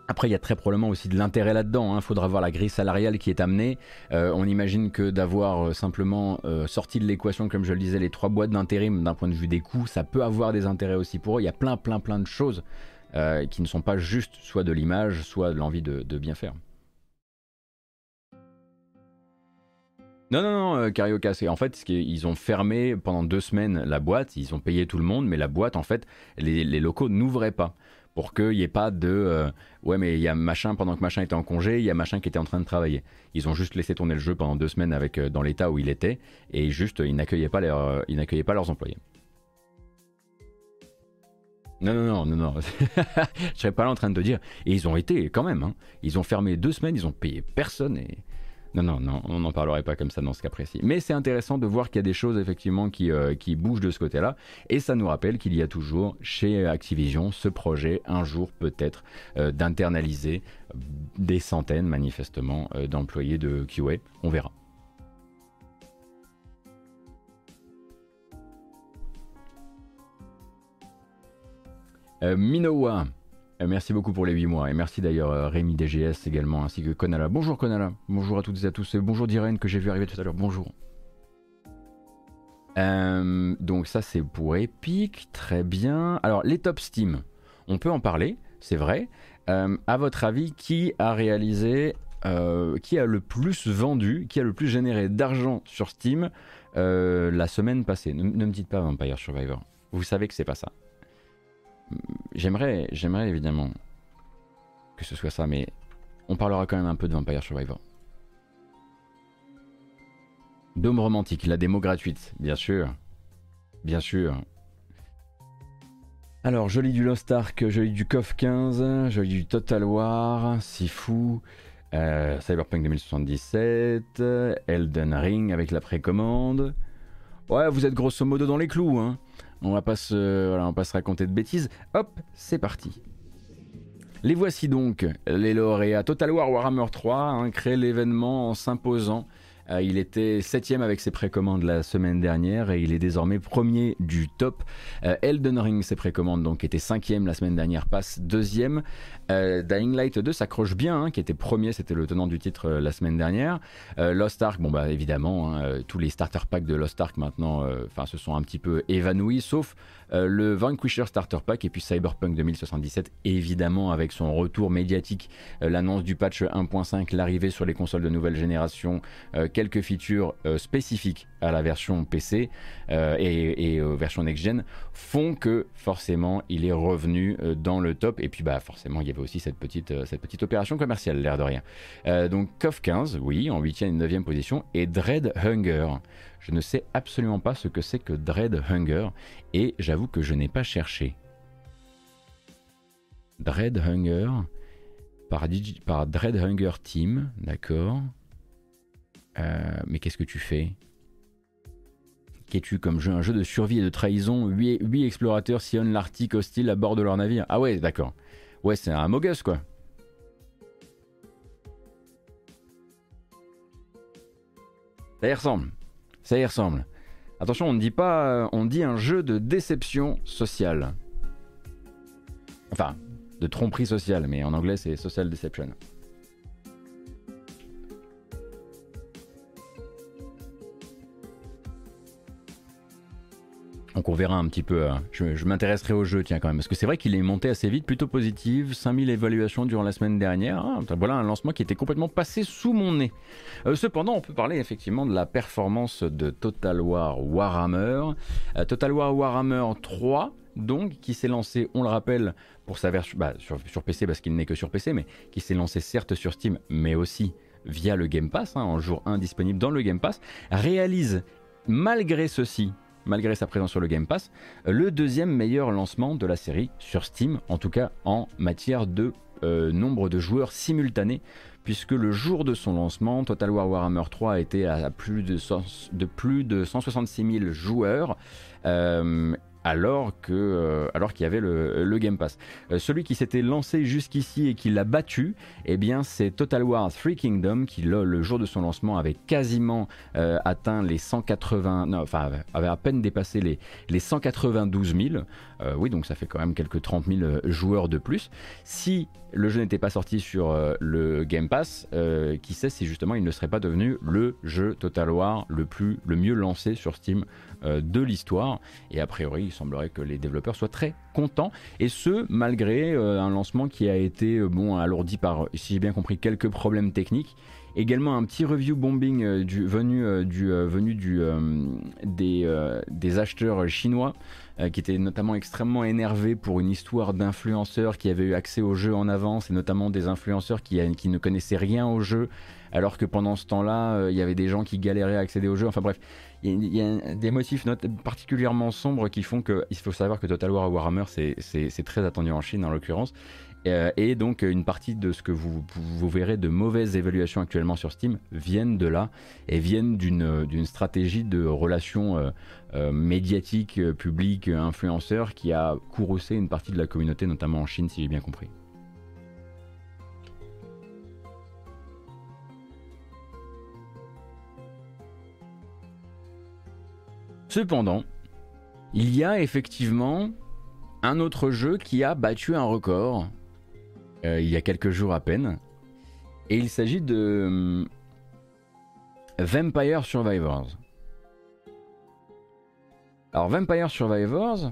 Après, il y a très probablement aussi de l'intérêt là-dedans. Il hein. faudra voir la grille salariale qui est amenée. Euh, on imagine que d'avoir euh, simplement sorti de l'équation, comme je le disais, les trois boîtes d'intérim d'un point de vue des coûts, ça peut avoir des intérêts aussi pour eux. Il y a plein, plein, plein de choses euh, qui ne sont pas juste soit de l'image, soit de l'envie de, bien faire. Non, non, non, euh, Carioca, c'est en fait, ils ont fermé pendant deux semaines la boîte, ils ont payé tout le monde, mais la boîte, en fait, les, locaux n'ouvraient pas pour qu'il n'y ait pas de euh, ouais mais il y a machin pendant que machin était en congé, il y a machin qui était en train de travailler. Ils ont juste laissé tourner le jeu pendant deux semaines dans l'état où il était et juste ils n'accueillaient pas leurs employés. Non, non, non, non, non. je serais pas là en train de te dire. Et ils ont été quand même. Hein. Ils ont fermé deux semaines, ils ont payé personne. Et... Non, non, non, on n'en parlerait pas comme ça dans ce cas précis. Mais c'est intéressant de voir qu'il y a des choses effectivement qui, euh, qui bougent de ce côté-là. Et ça nous rappelle qu'il y a toujours chez Activision ce projet, un jour peut-être, euh, d'internaliser des centaines manifestement euh, d'employés de QA. On verra. Minowa, euh, merci beaucoup pour les 8 mois. Et merci d'ailleurs euh, Rémi DGS également, ainsi que Konala. Bonjour Konala, bonjour à toutes et à tous. Et bonjour Diren que j'ai vu arriver tout à l'heure. Bonjour. donc ça c'est pour Epic, très bien. Alors les top Steam, on peut en parler, c'est vrai. à votre avis, qui a réalisé, qui a le plus vendu, qui a le plus généré d'argent sur Steam la semaine passée? Ne, ne, me dites pas Vampire Survivor. Vous savez que c'est pas ça. J'aimerais, j'aimerais évidemment que ce soit ça, mais on parlera quand même un peu de Vampire Survivor. Dôme romantique, la démo gratuite, bien sûr. Bien sûr. Alors, je lis du Lost Ark, je lis du KOF 15, je lis du Total War, Sifu, euh, Cyberpunk 2077, Elden Ring avec la précommande. Ouais, vous êtes grosso modo dans les clous, hein. On va pas se, va pas se raconter de bêtises. Hop, c'est parti. Les voici donc, les lauréats. Total War Warhammer 3 hein, l'événement en s'imposant Euh, il était septième avec ses précommandes la semaine dernière et il est désormais premier du top. Euh, Elden Ring, ses précommandes donc étaient cinquième la semaine dernière, passe deuxième. Euh, Dying Light 2 s'accroche bien, hein, qui était premier, c'était le tenant du titre la semaine dernière. Lost Ark, bon bah évidemment, hein, tous les starter packs de Lost Ark maintenant, enfin se sont un petit peu évanouis, sauf le Vanquisher Starter Pack et puis Cyberpunk 2077, évidemment avec son retour médiatique, l'annonce du patch 1.5, l'arrivée sur les consoles de nouvelle génération, quelques features euh, spécifiques à la version PC euh, et, et version next-gen font que forcément il est revenu euh, dans le top. Et puis bah forcément il y avait aussi cette petite, cette petite opération commerciale, l'air de rien. donc KOF 15, oui, en 8 et 9e position, et Dread Hunger. Je ne sais absolument pas ce que c'est que Dread Hunger et j'avoue que je n'ai pas cherché. Dread Hunger par, par Dread Hunger Team, d'accord. Euh, mais qu'est-ce que tu fais? Qu'es-tu comme jeu Un jeu de survie et de trahison? 8, explorateurs sillonnent l'Arctique hostile à bord de leur navire. Ah ouais, d'accord. Ouais, c'est un Mogus quoi. Ça y ressemble. Ça y ressemble. Attention, on ne dit pas. On dit un jeu de déception sociale. Enfin, de tromperie sociale, mais en anglais c'est social deception. Donc on verra un petit peu. Hein. Je, m'intéresserai au jeu, tiens, quand même. Parce que c'est vrai qu'il est monté assez vite, plutôt positif. 5000 évaluations durant la semaine dernière. Ah, voilà un lancement qui était complètement passé sous mon nez. Euh, cependant, on peut parler effectivement de la performance de Total War Warhammer. Euh, Total War Warhammer 3, donc, qui s'est lancé, on le rappelle, pour sa version bah, sur, PC, parce qu'il n'est que sur PC, mais qui s'est lancé certes sur Steam, mais aussi via le Game Pass, hein, en jour 1 disponible dans le Game Pass, réalise malgré ceci malgré sa présence sur le Game Pass, le deuxième meilleur lancement de la série sur Steam, en tout cas en matière de euh, nombre de joueurs simultanés, puisque le jour de son lancement, Total War Warhammer 3 a été à plus de, de plus de 166 000 joueurs. Euh, alors que euh, alors qu'il y avait le, Game Pass. Euh, celui qui s'était lancé jusqu'ici et qui l'a battu, eh bien c'est Total War 3 Kingdom qui le, jour de son lancement avait quasiment euh, atteint les 180, non, enfin avait à peine dépassé les, les 192 000. oui, donc ça fait quand même quelques 30 000 joueurs de plus. Si le jeu n'était pas sorti sur le Game Pass, qui sait si justement il ne serait pas devenu le jeu Total War le plus le mieux lancé sur Steam de l'histoire. Et a priori, il semblerait que les développeurs soient très contents. Et ce, malgré euh, un lancement qui a été euh, bon, alourdi par, si j'ai bien compris, quelques problèmes techniques. Également un petit review bombing du, venu, du, venu du, des, acheteurs chinois qui étaient notamment extrêmement énervés pour une histoire d'influenceurs qui avaient eu accès au jeu en avance et notamment des influenceurs qui, qui ne connaissaient rien au jeu alors que pendant ce temps-là il y avait des gens qui galéraient à accéder au jeu. Enfin bref, il y, a des motifs particulièrement sombres qui font que il faut savoir que Total War Warhammer c'est très attendu en Chine en l'occurrence. Euh, et donc une partie de ce que vous, vous, verrez de mauvaises évaluations actuellement sur Steam viennent de là et viennent d'une stratégie de relations euh, euh, médiatiques, publiques, influenceurs qui a courroucé une partie de la communauté, notamment en Chine si j'ai bien compris. Cependant, il y a effectivement un autre jeu qui a battu un record euh, il y a quelques jours à peine. Et il s'agit de hum, Vampire Survivors. Alors Vampire Survivors,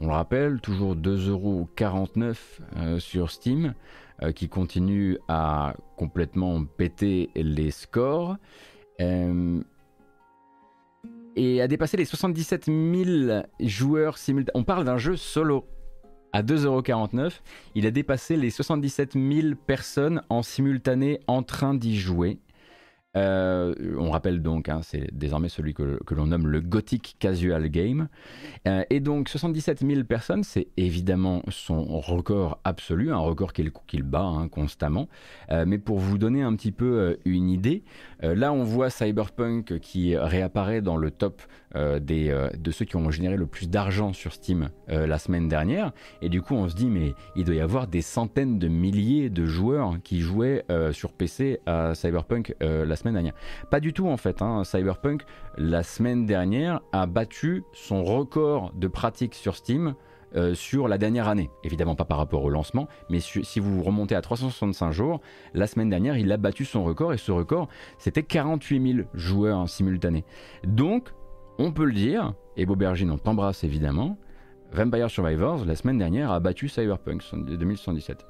on le rappelle, toujours 2,49€ euh, sur Steam, euh, qui continue à complètement péter les scores et a dépassé les 77 000 joueurs simultanés. On parle d'un jeu solo à 2,49€. Il a dépassé les 77 000 personnes en simultané en train d'y jouer. Euh, on rappelle donc, hein, c'est désormais celui que, l'on nomme le Gothic Casual Game. Euh, et donc 77 000 personnes, c'est évidemment son record absolu, un record qu'il bat hein, constamment. Euh, mais pour vous donner un petit peu une idée, là on voit Cyberpunk qui réapparaît dans le top des, de ceux qui ont généré le plus d'argent sur Steam la semaine dernière. Et du coup on se dit mais il doit y avoir des centaines de milliers de joueurs qui jouaient sur PC à Cyberpunk la semaine dernière. Pas du tout en fait. hein. Cyberpunk la semaine dernière a battu son record de pratique sur Steam euh, sur la dernière année. Évidemment pas par rapport au lancement, mais si vous remontez à 365 jours, la semaine dernière il a battu son record et ce record c'était 48 000 joueurs en simultané. Donc on peut le dire, et Beaubergine on t'embrasse évidemment, Vampire Survivors la semaine dernière a battu Cyberpunk 2077.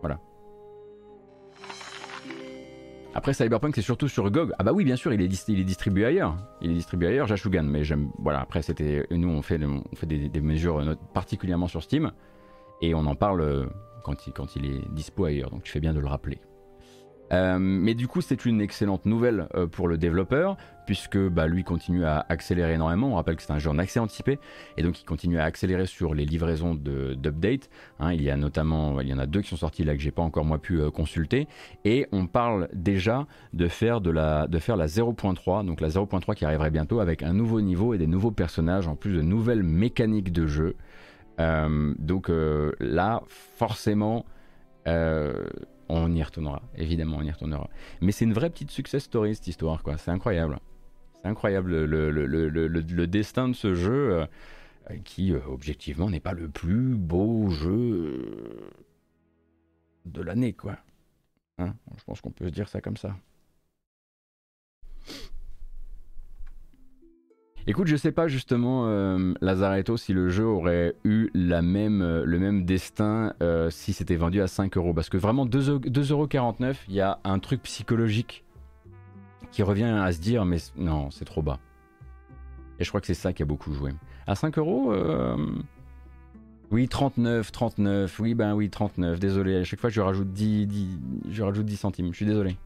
Voilà. Après Cyberpunk c'est surtout sur GOG. Ah bah oui bien sûr il est, distribué ailleurs. Il est distribué ailleurs, Jashugan. Mais j'aime. Voilà après c'était. Nous on fait, des, mesures euh, particulièrement sur Steam. Et on en parle euh, quand il est dispo ailleurs. Donc tu fais bien de le rappeler. Euh, mais du coup, c'est une excellente nouvelle euh, pour le développeur, puisque bah, lui continue à accélérer énormément. On rappelle que c'est un jeu en accès anticipé, et donc il continue à accélérer sur les livraisons d'updates. Hein, il y a notamment, il y en a deux qui sont sortis là que j'ai pas encore moi pu euh, consulter, et on parle déjà de faire de la, de faire la 0.3, donc la 0.3 qui arriverait bientôt avec un nouveau niveau et des nouveaux personnages, en plus de nouvelles mécaniques de jeu. Donc là, forcément. On y retournera, évidemment, on y retournera. Mais c'est une vraie petite success story cette histoire, quoi. C'est incroyable. C'est incroyable le, destin de ce jeu euh, qui, euh, objectivement, n'est pas le plus beau jeu euh, de l'année, quoi. Hein? Je pense qu'on peut se dire ça comme ça. Écoute, je sais pas justement, euh, Lazaretto, si le jeu aurait eu la même, euh, le même destin euh, si c'était vendu à 5 euros. Parce que vraiment, 2,49€, il y a un truc psychologique qui revient à se dire, mais non, c'est trop bas. Et je crois que c'est ça qui a beaucoup joué. À 5 euros, euh, oui, 39, 39, oui, ben oui, 39, désolé. À chaque fois, je rajoute 10, 10, je rajoute 10 centimes, je suis désolé.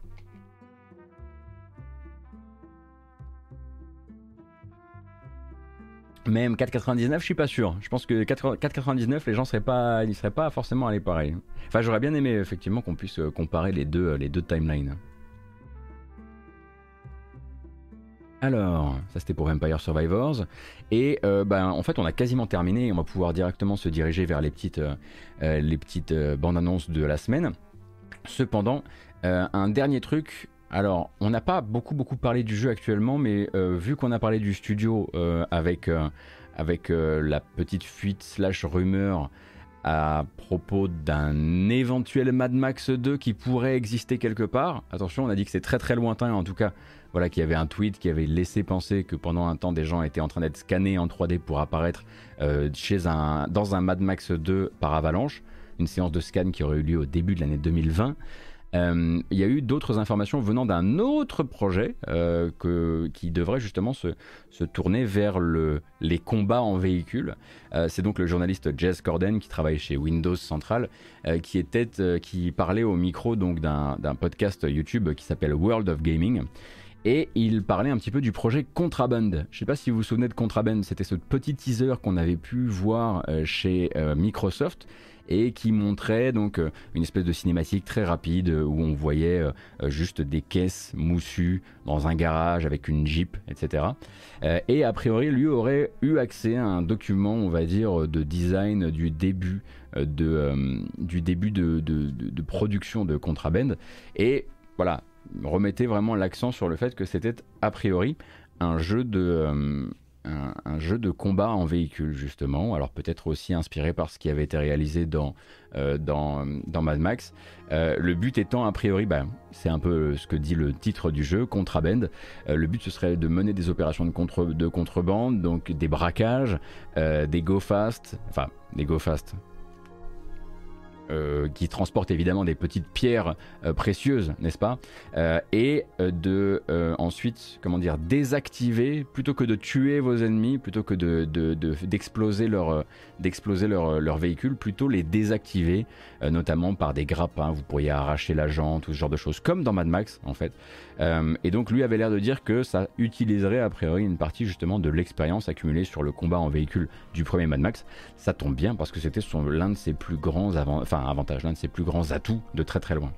Même 4,99, je suis pas sûr. Je pense que 4 4,99, les gens seraient pas, ils seraient pas forcément allés pareil. Enfin, j'aurais bien aimé effectivement qu'on puisse euh, comparer les deux, euh, les deux timelines. Alors, ça c'était pour Vampire Survivors. Et euh, ben, en fait, on a quasiment terminé. On va pouvoir directement se diriger vers les petites, euh, euh, les petites euh, bandes annonces de la semaine. Cependant, un dernier truc. Alors, on n'a pas beaucoup beaucoup parlé du jeu actuellement, mais euh, vu qu'on a parlé du studio euh, avec, euh, la petite fuite slash rumeur à propos d'un éventuel Mad Max 2 qui pourrait exister quelque part. Attention, on a dit que c'est très très lointain, en tout cas, voilà, qu'il y avait un tweet qui avait laissé penser que pendant un temps des gens étaient en train d'être scannés en 3D pour apparaître dans un Mad Max 2 par Avalanche, une séance de scan qui aurait eu lieu au début de l'année 2020. Euh, il y a eu d'autres informations venant d'un autre projet euh, qui devrait justement se, tourner vers le, les combats en véhicule. Euh, c'est donc le journaliste Jez Corden qui travaille chez Windows Central qui, parlait au micro d'un podcast YouTube qui s'appelle World of Gaming. Et il parlait un petit peu du projet Contraband. Je ne sais pas si vous vous souvenez de Contraband, c'était ce petit teaser qu'on avait pu voir chez Microsoft et qui montrait donc euh, une espèce de cinématique très rapide euh, où on voyait euh, juste des caisses moussues dans un garage avec une Jeep, etc. Et a priori, lui aurait eu accès à un document, on va dire, de design du début de, du début de, production de Contraband. Et voilà, remettait vraiment l'accent sur le fait que c'était a priori un jeu de, un, jeu de combat en véhicule justement. Alors peut-être aussi inspiré par ce qui avait été réalisé dans, euh, Mad Max. Euh, le but étant a priori, bah, c'est un peu ce que dit le titre du jeu, Contraband. Euh, le but ce serait de mener des opérations de, de contrebande, donc des braquages, des go fast, enfin des go fast. Euh, qui transportent évidemment des petites pierres euh, précieuses, n'est-ce pas Euh, Et euh, de euh, ensuite, comment dire, désactiver plutôt que de tuer vos ennemis, plutôt que de, de- de- d'exploser leur, euh, d'exploser leur, euh, leur véhicule, plutôt les désactiver, euh, notamment par des grappins. Vous pourriez arracher la jante, tout ce genre de choses, comme dans Mad Max en fait. Euh, et donc lui avait l'air de dire que ça utiliserait a priori une partie justement de l'expérience accumulée sur le combat en véhicule du premier Mad Max. Ça tombe bien parce que c'était l'un de ses plus grands avantages, l'un de ses plus grands atouts de très très loin.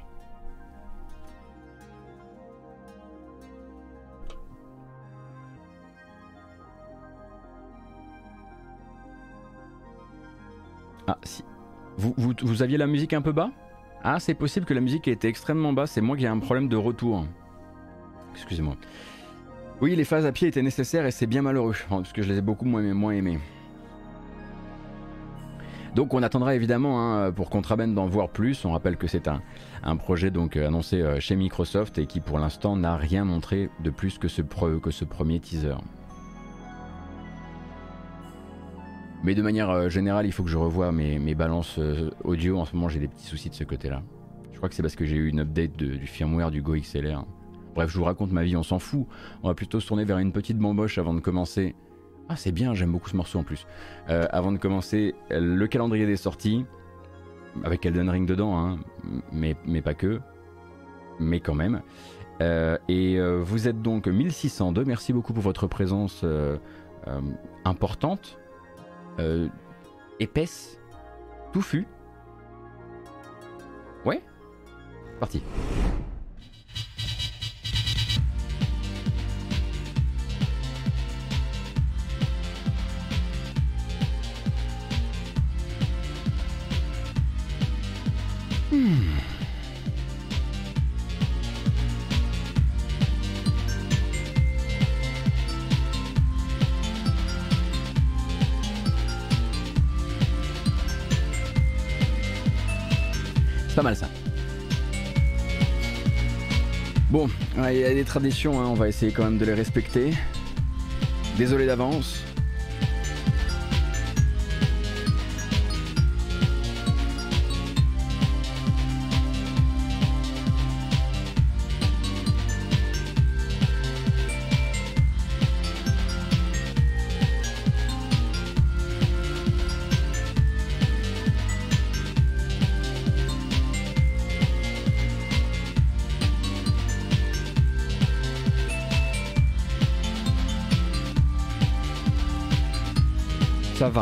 Ah si. Vous, vous, vous aviez la musique un peu bas? Ah, c'est possible que la musique ait été extrêmement basse, c'est moi qui ai un problème de retour. Excusez-moi. Oui, les phases à pied étaient nécessaires et c'est bien malheureux, parce que je les ai beaucoup moins, aimées. Donc on attendra évidemment hein, pour Contraband d'en voir plus. On rappelle que c'est un, projet donc euh, annoncé euh, chez Microsoft et qui pour l'instant n'a rien montré de plus que ce, que ce premier teaser. Mais de manière euh, générale, il faut que je revoie mes, balances audio. En ce moment, j'ai des petits soucis de ce côté-là. Je crois que c'est parce que j'ai eu une update du firmware du Go XLR. Bref, je vous raconte ma vie, on s'en fout. On va plutôt se tourner vers une petite bamboche avant de commencer ah, c'est bien, j'aime beaucoup ce morceau en plus. Euh, avant de commencer, le calendrier des sorties, avec Elden Ring dedans, hein, mais, mais pas que, mais quand même. Euh, et euh, vous êtes donc 1602, merci beaucoup pour votre présence importante, épaisse, touffue. Ouais Parti. Pas mal ça. Bon, il y a des traditions, hein, on va essayer quand même de les respecter. Désolé d'avance.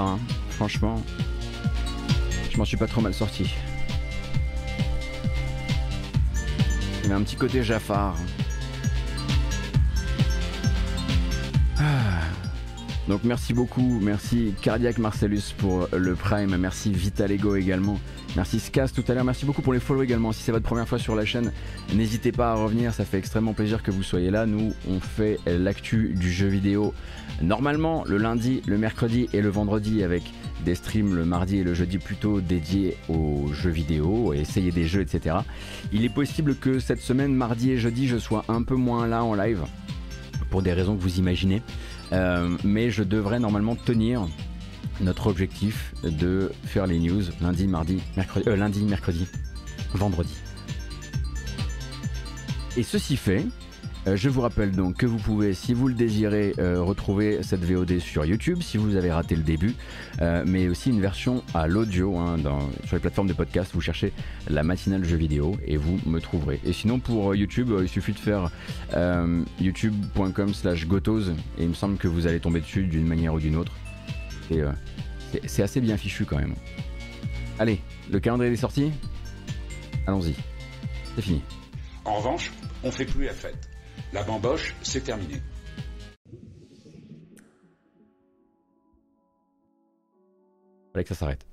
Hein. franchement. Je m'en suis pas trop mal sorti. Il y a un petit côté Jafar. Ah. Donc merci beaucoup, merci Cardiac Marcellus pour le Prime, merci Vitalego également, merci Scas tout à l'heure, merci beaucoup pour les follow également. Si c'est votre première fois sur la chaîne, n'hésitez pas à revenir, ça fait extrêmement plaisir que vous soyez là. Nous, on fait l'actu du jeu vidéo Normalement, le lundi, le mercredi et le vendredi avec des streams le mardi et le jeudi plutôt dédiés aux jeux vidéo, essayer des jeux, etc. Il est possible que cette semaine, mardi et jeudi, je sois un peu moins là en live, pour des raisons que vous imaginez. Euh, mais je devrais normalement tenir notre objectif de faire les news lundi, mardi, mercredi, euh, lundi, mercredi, vendredi. Et ceci fait, euh, je vous rappelle donc que vous pouvez, si vous le désirez, euh, retrouver cette VOD sur YouTube si vous avez raté le début, euh, mais aussi une version à l'audio hein, sur les plateformes de podcast. Vous cherchez la matinale jeu vidéo et vous me trouverez. Et sinon pour YouTube, il suffit de faire youtube.com/slash gotos et il me semble que vous allez tomber dessus d'une manière ou d'une autre. Et c'est assez bien fichu quand même. Allez, le calendrier des sorties? Allons-y. C'est fini. En revanche, on fait plus la fête. La bamboche, c'est terminé. Fallait que ça s'arrête.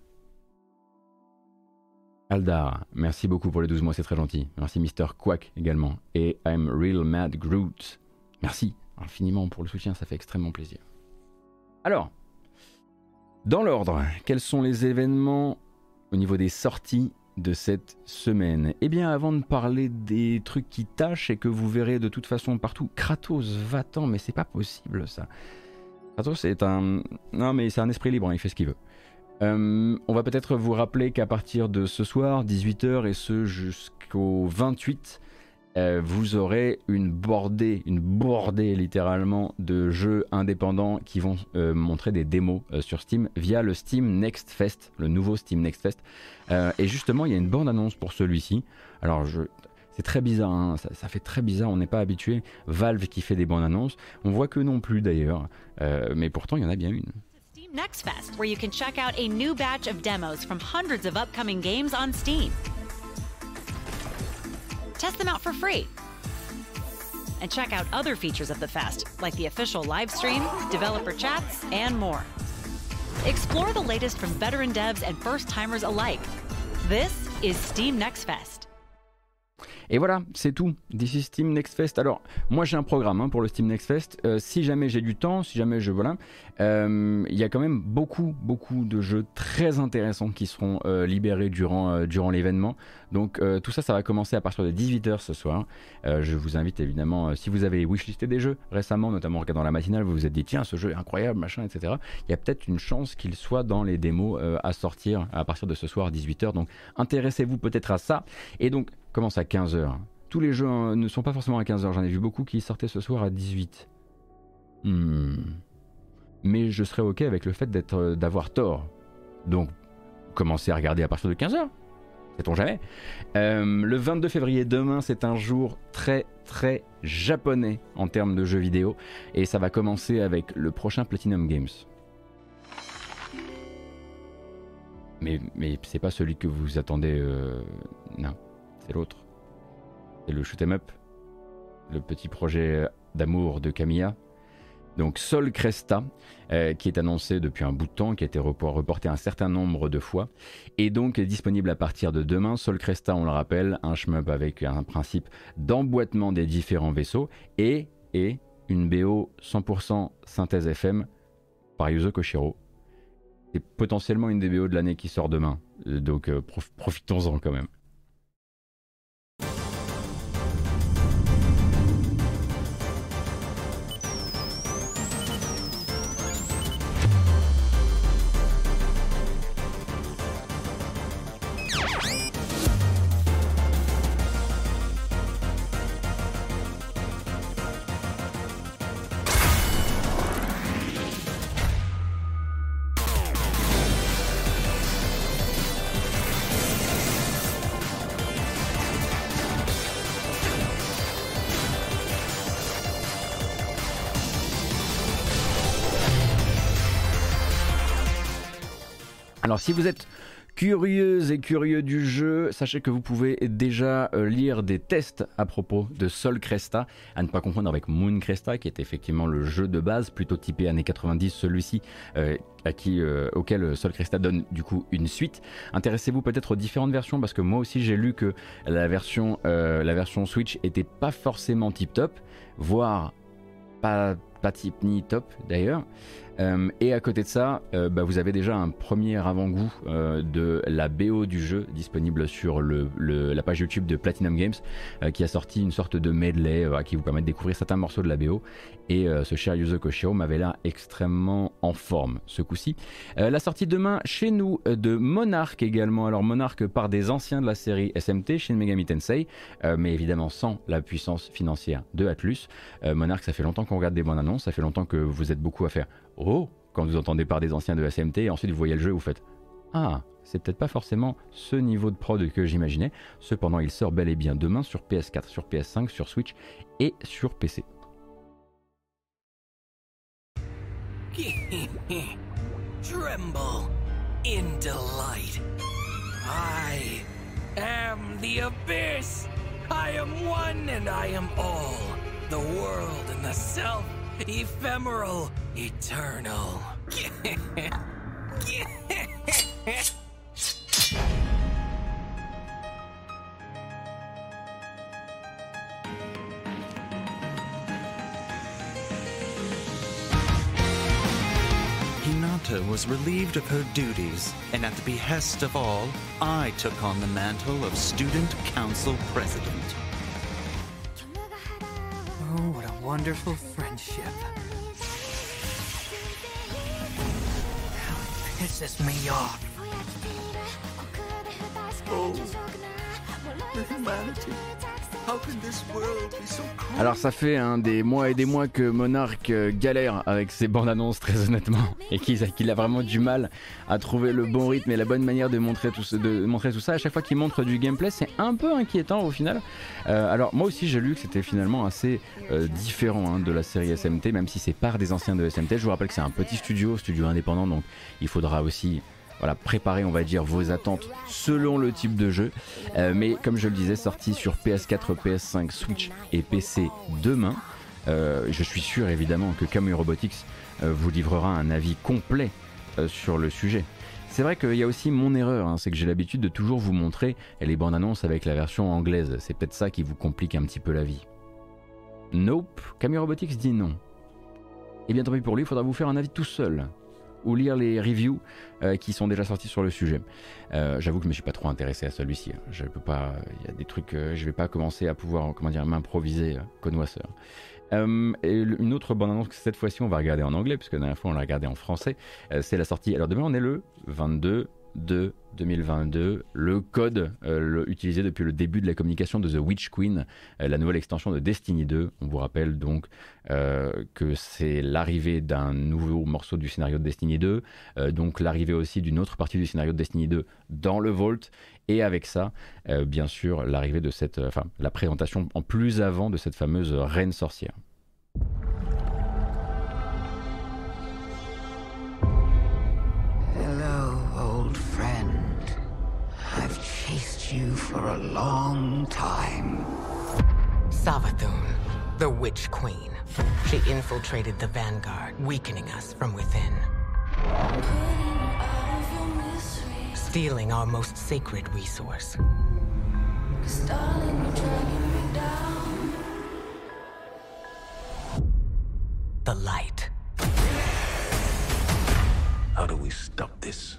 Aldar, merci beaucoup pour les 12 mois, c'est très gentil. Merci Mr. Quack également. Et I'm Real Mad Groot. Merci infiniment pour le soutien, ça fait extrêmement plaisir. Alors, dans l'ordre, quels sont les événements au niveau des sorties de cette semaine? Eh bien, avant de parler des trucs qui tâchent et que vous verrez de toute façon partout, Kratos, va-t'en, mais c'est pas possible ça. Kratos c'est un. Non, mais c'est un esprit libre, hein, il fait ce qu'il veut. Euh, on va peut-être vous rappeler qu'à partir de ce soir, 18h, et ce jusqu'au 28, euh, vous aurez une bordée, une bordée littéralement de jeux indépendants qui vont euh, montrer des démos euh, sur Steam via le Steam Next Fest, le nouveau Steam Next Fest. et justement, il y a une bande annonce pour celui-ci. Alors, c'est très bizarre, hein, ça, fait très bizarre, on n'est pas habitué. Valve qui fait des bandes annonces, on voit que non plus d'ailleurs, mais pourtant il y en a bien une. Next Fest, where you can check out a new batch of demos from hundreds of upcoming games on Steam. Test them out for free. And check out other features of the fest, like the official live stream, developer chats, and more. Explore the latest from veteran devs and first timers alike. This is Steam Next Fest. Et voilà, c'est tout. D'ici Steam Next Fest. Alors, moi j'ai un programme hein, pour le Steam Next Fest. Euh, si jamais j'ai du temps, si jamais je. Voilà. euh, Il y a quand même beaucoup, beaucoup de jeux très intéressants qui seront euh, libérés durant, durant l'événement. Donc, tout ça, ça va commencer à partir de 18h ce soir. Je vous invite évidemment, si vous avez wishlisté des jeux récemment, notamment en regardant la matinale, vous vous êtes dit, tiens, ce jeu est incroyable, machin, etc. Il y a peut-être une chance qu'il soit dans les démos à sortir à partir de ce soir 18h. Donc, intéressez-vous peut-être à ça. Et donc, commence à 15h. Tous les jeux hein, ne sont pas forcément à 15h. J'en ai vu beaucoup qui sortaient ce soir à 18. Hmm. Mais je serais ok avec le fait d'être, euh, d'avoir tort. Donc, commencez à regarder à partir de 15h. Sait-on jamais Euh, Le 22 février, demain, c'est un jour très très japonais en termes de jeux vidéo. Et ça va commencer avec le prochain Platinum Games. Mais, mais c'est pas celui que vous attendez. euh, Non, c'est l'autre. C'est le shoot 'em up. Le petit projet d'amour de Camilla. Donc Sol Cresta, euh, qui est annoncé depuis un bout de temps, qui a été repor- reporté un certain nombre de fois, et donc disponible à partir de demain. Sol Cresta, on le rappelle, un shmup avec un principe d'emboîtement des différents vaisseaux, et, une BO 100% synthèse FM par Yuzo Koshiro. C'est potentiellement une des BO de l'année qui sort demain, Euh, donc euh, prof- profitons-en quand même. Si vous êtes curieuse et curieux du jeu, sachez que vous pouvez déjà euh, lire des tests à propos de Sol Cresta, à ne pas confondre avec Moon Cresta, qui est effectivement le jeu de base, plutôt typé années 90, celui-ci euh, à qui, euh, auquel Sol Cresta donne du coup une suite. Intéressez-vous peut-être aux différentes versions, parce que moi aussi j'ai lu que la version, Switch était pas forcément tip-top, voire pas, pas tip ni top d'ailleurs. Euh, et à côté de ça, euh, bah, vous avez déjà un premier avant-goût euh, de la BO du jeu disponible sur la page YouTube de Platinum Games qui a sorti une sorte de medley qui vous permet de découvrir certains morceaux de la BO. Et euh, ce cher Yuzo Koshiro m'avait l'air extrêmement en forme ce coup-ci. Euh, la sortie demain chez nous euh, de Monarch également. Alors Monarch par des anciens de la série SMT, Shin Megami Tensei, mais évidemment sans la puissance financière de Atlus. Monarch, ça fait longtemps qu'on regarde des bonnes annonces, ça fait longtemps que vous êtes beaucoup à faire Oh quand vous entendez par des anciens de SMT et ensuite vous voyez le jeu, vous faites Ah, c'est peut-être pas forcément ce niveau de prod que j'imaginais. Cependant, il sort bel et bien demain sur PS4, sur PS5, sur Switch et sur PC. In delight. I am the abyss. I am one and I am all. The world and the self, ephemeral, eternal. Hinata was relieved of her duties, and at the behest of all, I took on the mantle of Student Council President. Oh, what a wonderful friendship. How it pisses me off. Oh, the humanity. Alors ça fait des mois et des mois que Monarch euh, galère avec ses bandes annonces très honnêtement et qu'il a, vraiment du mal à trouver le bon rythme et la bonne manière de montrer tout, ce- de montrer tout ça. À chaque fois qu'il montre du gameplay c'est un peu inquiétant au final. Euh, alors moi aussi j'ai lu que c'était finalement assez euh, différent hein, de la série SMT même si c'est par des anciens de SMT. Je vous rappelle que c'est un petit studio, studio indépendant donc il faudra aussi voilà, préparer, on va dire, vos attentes selon le type de jeu. Euh, mais comme je le disais, sorti sur PS4, PS5, Switch et PC demain. Euh, je suis sûr évidemment que Kamui Robotics euh, vous livrera un avis complet sur le sujet. C'est vrai qu'il y a aussi mon erreur, hein, c'est que j'ai l'habitude de toujours vous montrer les bandes annonces avec la version anglaise. C'est peut-être ça qui vous complique un petit peu la vie. Nope, Camille Robotics dit non. Et bien tant pis pour lui, il faudra vous faire un avis tout seul ou lire les reviews euh, qui sont déjà sortis sur le sujet. Euh, J'avoue que je me suis pas trop intéressé à celui-ci. Je peux pas. Il y a des trucs. Euh, je vais pas commencer à pouvoir comment dire m'improviser euh, connoisseur. Une autre bande annonce que cette fois-ci on va regarder en anglais puisque la dernière fois on l'a regardé en français. C'est la sortie. Alors demain on est le 22 de 2022, le code euh, utilisé depuis le début de la communication de The Witch Queen, euh, la nouvelle extension de Destiny 2. On vous rappelle donc euh, que c'est l'arrivée d'un nouveau morceau du scénario de Destiny 2, euh, donc l'arrivée aussi d'une autre partie du scénario de Destiny 2 dans le Vault, et avec ça, bien sûr, l'arrivée de cette, enfin, la présentation en plus avant de cette fameuse reine sorcière. For a long time. Savathun, the Witch Queen. She infiltrated the Vanguard, weakening us from within. Stealing our most sacred resource. The light. How do we stop this?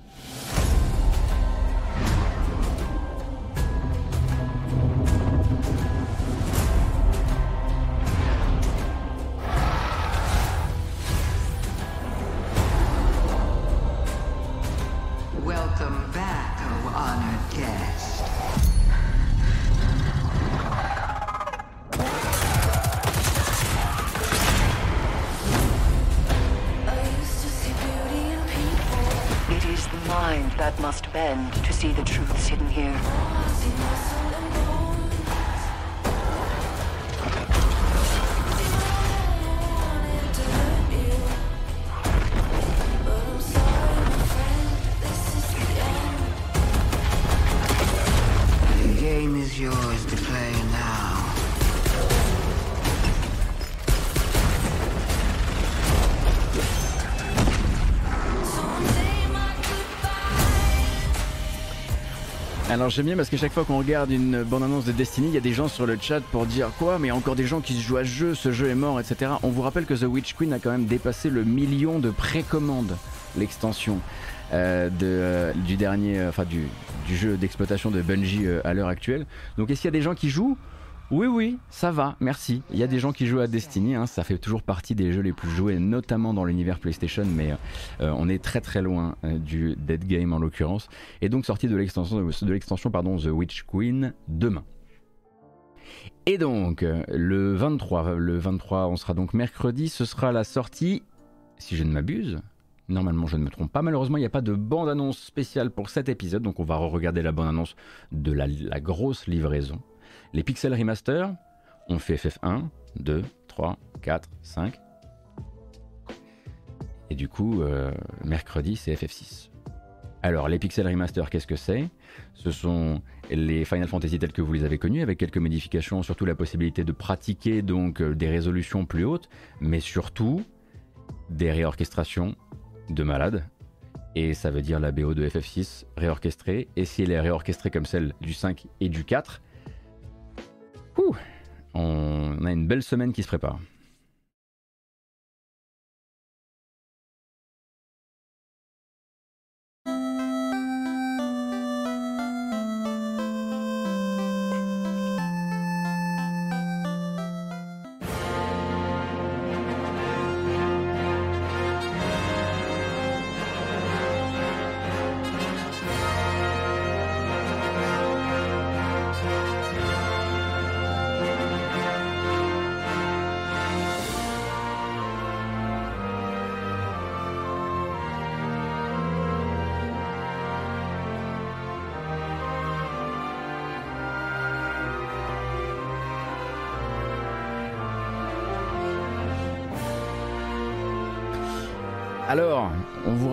Alors j'aime bien parce que chaque fois qu'on regarde une bande-annonce de Destiny, il y a des gens sur le chat pour dire quoi, mais encore des gens qui se jouent à ce jeu, ce jeu est mort, etc. On vous rappelle que The Witch Queen a quand même dépassé le million de précommandes, l'extension euh, euh, du dernier, euh, jeu d'exploitation de Bungie à l'heure actuelle. Donc est-ce qu'il y a des gens qui jouent? Oui, oui, ça va, merci. Il y a des gens qui jouent à Destiny, hein, ça fait toujours partie des jeux les plus joués, notamment dans l'univers PlayStation, mais euh, on est très très loin euh, du Dead Game en l'occurrence. Et donc sortie de l'extension, pardon, The Witch Queen demain. Et donc, euh, le 23, le 23, on sera donc mercredi, ce sera la sortie, si je ne m'abuse, Normalement, je ne me trompe pas. Malheureusement, il n'y a pas de bande-annonce spéciale pour cet épisode, donc on va re-regarder la bande-annonce de la grosse livraison. Les Pixel Remaster, on fait FF1, 2, 3, 4, 5. Et du coup, euh, mercredi, c'est FF6. Alors, les Pixel Remaster, qu'est-ce que c'est? Ce sont les Final Fantasy tels que vous les avez connus, avec quelques modifications, surtout la possibilité de pratiquer donc euh, des résolutions plus hautes, mais surtout des réorchestrations de malades. Et ça veut dire la BO de FF6 réorchestrée. Et si elle est réorchestrée comme celle du 5 et du 4, ouh, on a une belle semaine qui se prépare.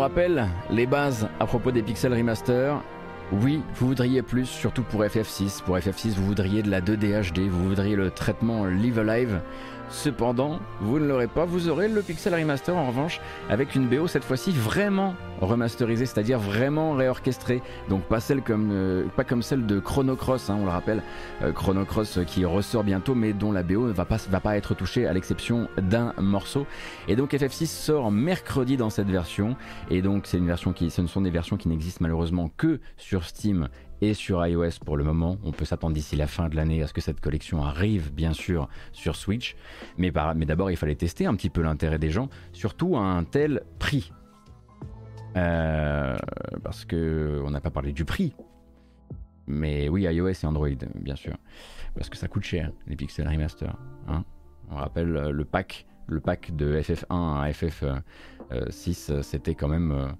Rappelle les bases à propos des Pixel Remaster. Oui, vous voudriez plus, surtout pour FF6. Pour FF6, vous voudriez de la 2D HD, vous voudriez le traitement Live Alive. cependant, vous ne l'aurez pas. Vous aurez le Pixel Remaster en revanche avec une BO cette fois-ci vraiment remasterisée, c'est-à-dire vraiment réorchestrée. Donc pas celle comme euh, comme celle de Chrono Cross, hein, on le rappelle, euh, Chrono Cross euh, qui ressort bientôt, mais dont la BO ne va pas va pas être touchée à l'exception d'un morceau. Et donc FF6 sort mercredi dans cette version. Et donc c'est une version qui, ce ne sont des versions qui n'existent malheureusement que sur Steam et sur iOS pour le moment. On peut s'attendre d'ici la fin de l'année à ce que cette collection arrive, bien sûr, sur Switch. Mais, mais d'abord, il fallait tester un petit peu l'intérêt des gens, surtout à un tel prix. Euh, parce que on n'a pas parlé du prix. Mais oui, iOS et Android, bien sûr. Parce que ça coûte cher, les Pixel Remaster. Hein on rappelle euh, le pack, de FF1 à FF6, euh, c'était quand même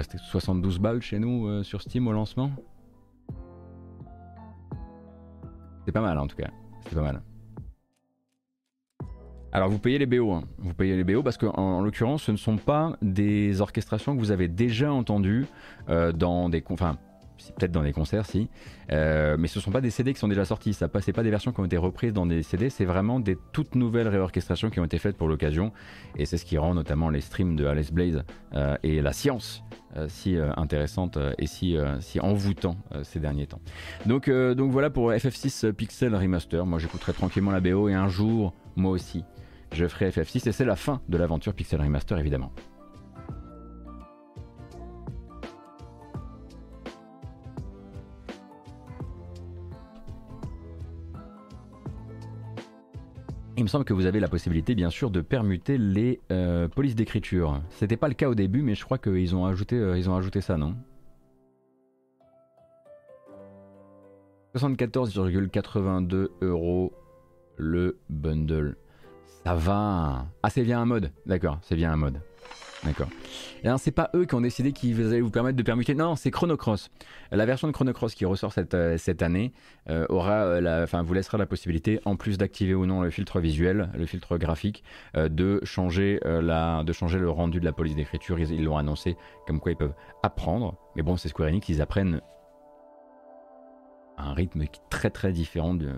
c'était 72 balles chez nous sur Steam au lancement. C'est pas mal en tout cas. C'est pas mal. Alors vous payez les BO, hein. vous payez les BO parce qu'en en, l'occurrence ce ne sont pas des orchestrations que vous avez déjà entendues euh, dans des... Enfin, peut-être dans des concerts, si. Euh, mais ce ne sont pas des CD qui sont déjà sortis. Ça n'est pas des versions qui ont été reprises dans des CD. C'est vraiment des toutes nouvelles réorchestrations qui ont été faites pour l'occasion. Et c'est ce qui rend notamment les streams de Alice Blaze euh, et la science si intéressante et si, si ces derniers temps. Donc, donc voilà pour FF6 Pixel Remaster. Moi j'écouterai tranquillement la BO et un jour, moi aussi, je ferai FF6 et c'est la fin de l'aventure Pixel Remaster évidemment. Il me semble que vous avez la possibilité, bien sûr, de permuter les euh, polices d'écriture. C'était pas le cas au début, mais je crois qu'ils ont ajouté, euh, ont ajouté ça, non? 74,82 euros le bundle. Ça va. Ah, c'est bien un mode. D'accord, c'est bien un mode. D'accord. Et c'est pas eux qui ont décidé qu'ils allaient vous permettre de permuter. Non, c'est Chrono Cross. La version de Chrono Cross qui ressort cette, euh, cette année euh, aura, euh, la, enfin, vous laissera la possibilité, en plus d'activer ou non le filtre visuel, le filtre graphique, de changer la, de changer le rendu de la police d'écriture. Ils l'ont annoncé, comme quoi ils peuvent apprendre. Mais bon, c'est Square Enix, ils apprennent à un rythme très très différent de.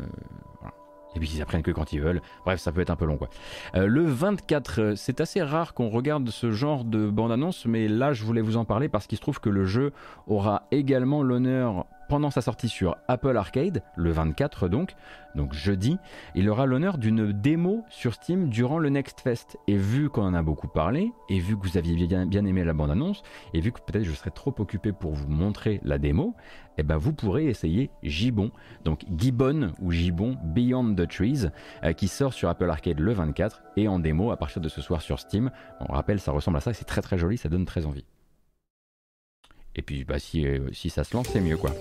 Et puis ils apprennent que quand ils veulent. Bref, ça peut être un peu long quoi. Euh, le 24, euh, c'est assez rare qu'on regarde ce genre de bande-annonce, mais là je voulais vous en parler parce qu'il se trouve que le jeu aura également l'honneur pendant sa sortie sur Apple Arcade, le 24 donc, donc jeudi, il aura l'honneur d'une démo sur Steam durant le Next Fest. Et vu qu'on en a beaucoup parlé, et vu que vous aviez bien, aimé la bande-annonce, et vu que peut-être je serais trop occupé pour vous montrer la démo, eh ben vous pourrez essayer Gibbon, donc Gibbon ou Gibbon Beyond the Trees, euh, qui sort sur Apple Arcade le 24 et en démo à partir de ce soir sur Steam. On rappelle, ça ressemble à ça, c'est très très joli, ça donne très envie. Et puis bah, si, euh, si ça se lance, c'est mieux quoi.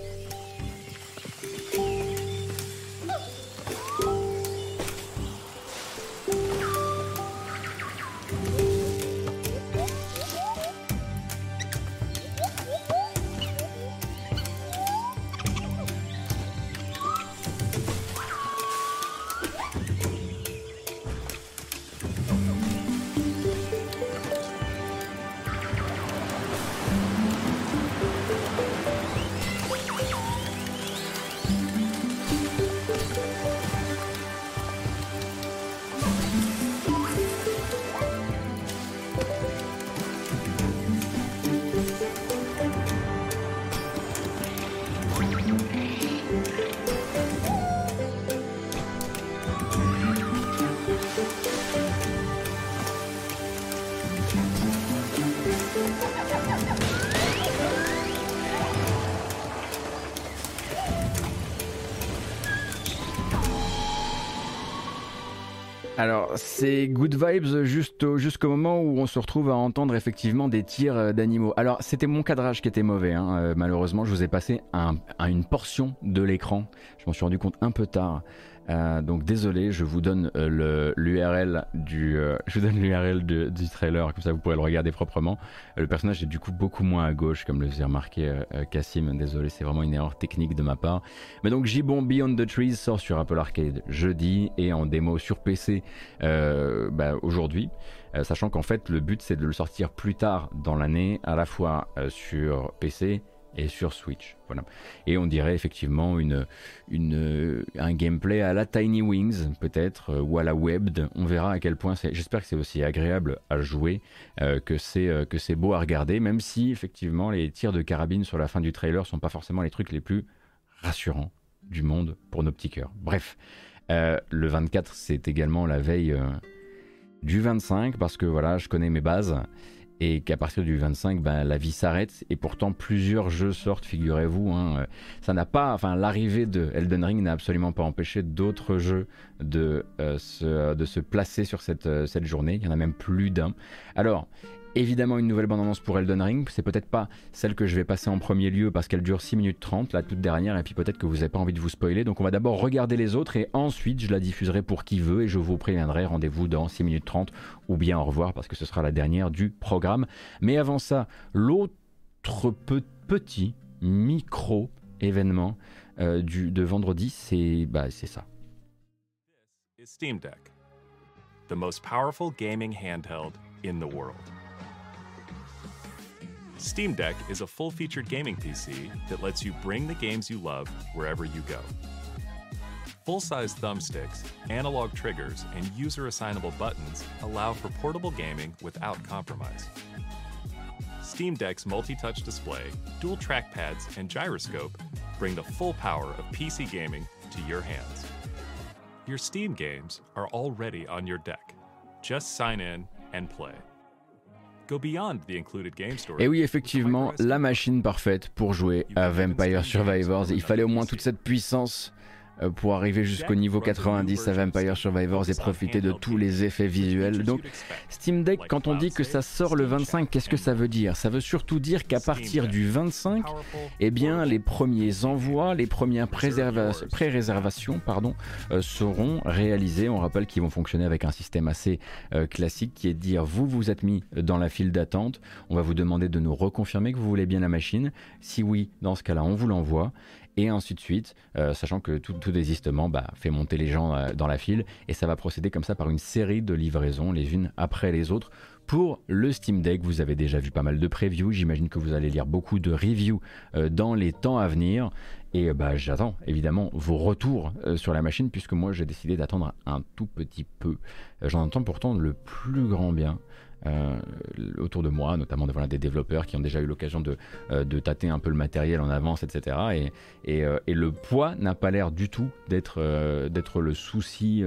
Alors, c'est good vibes jusqu'au moment où on se retrouve à entendre effectivement des tirs euh, d'animaux. Alors, c'était mon cadrage qui était mauvais, hein. euh, malheureusement. Je vous ai passé à une portion de l'écran. Je m'en suis rendu compte un peu tard. Euh, donc désolé, je vous donne euh, l'URL du, euh, je vous donne l'URL du trailer, comme ça vous pourrez le regarder proprement. le personnage est du coup beaucoup moins à gauche, comme le faisait remarquer Cassim. Désolé, c'est vraiment une erreur technique de ma part. Mais donc Gibbon Beyond the Trees sort sur Apple Arcade jeudi et en démo sur PC bah, aujourd'hui. sachant qu'en fait le but c'est de le sortir plus tard dans l'année, à la fois sur PC et sur Switch. Voilà. Et on dirait effectivement une, une, un gameplay à la Tiny Wings, peut-être, euh, ou à la Webbed. On verra à quel point c'est. J'espère que c'est aussi agréable à jouer, euh, que c'est euh, que c'est beau à regarder, même si effectivement les tirs de carabine sur la fin du trailer sont pas forcément les trucs les plus rassurants du monde pour nos petits cœurs. Bref, le 24, c'est également la veille du 25, parce que voilà, je connais mes bases et qu'à partir du 25, ben, la vie s'arrête. Et pourtant, plusieurs jeux sortent, figurez-vous. Hein. Ça n'a pas, enfin, l'arrivée de Elden Ring n'a absolument pas empêché d'autres jeux de, euh, se, de se placer sur cette, euh, cette journée. Il y en a même plus d'un. Alors, évidemment une nouvelle bande-annonce pour Elden Ring. C'est peut-être pas celle que je vais passer en premier lieu parce qu'elle dure 6 minutes 30, la toute dernière, et puis peut-être que vous n'avez pas envie de vous spoiler. Donc on va d'abord regarder les autres et ensuite je la diffuserai pour qui veut et je vous préviendrai. Rendez-vous dans 6 minutes 30 ou bien au revoir parce que ce sera la dernière du programme. Mais avant ça, l'autre petit micro événement euh, de vendredi, c'est bah, ça. Steam Deck, powerful gaming handheld. Steam Deck is a full featured gaming PC that lets you bring the games you love wherever you go. Full size thumbsticks, analog triggers, and user assignable buttons allow for portable gaming without compromise. Steam Deck's multi touch display, dual trackpads, and gyroscope bring the full power of PC gaming to your hands. Your Steam games are already on your deck. Just sign in and play. Et oui, effectivement, la machine parfaite pour jouer à Vampire Survivors. Il fallait au moins toute cette puissance pour arriver jusqu'au niveau 90 à Vampire Survivors et profiter de tous les effets visuels. Donc Steam Deck, quand on dit que ça sort le 25, qu'est-ce que ça veut dire? Ça veut surtout dire qu'à partir du 25, eh bien, les premiers envois, les premières pré-réservations pardon, euh, seront réalisés. On rappelle qu'ils vont fonctionner avec un système assez euh, classique qui est de dire vous vous êtes mis dans la file d'attente, on va vous demander de nous reconfirmer que vous voulez bien la machine. Si oui, dans ce cas-là, on vous l'envoie et ainsi de suite, euh, sachant que tout, désistement bah, fait monter les gens euh, dans la file, et ça va procéder comme ça par une série de livraisons, les unes après les autres. Pour le Steam Deck, vous avez déjà vu pas mal de previews, j'imagine que vous allez lire beaucoup de reviews euh, dans les temps à venir, et bah, j'attends évidemment vos retours sur la machine, puisque moi j'ai décidé d'attendre un tout petit peu. J'en entends pourtant le plus grand bien. Euh, autour de moi, notamment de, voilà, des développeurs qui ont déjà eu l'occasion de, euh, tâter un peu le matériel en avance, etc. Et, et, euh, et le poids n'a pas l'air du tout d'être d'être le souci,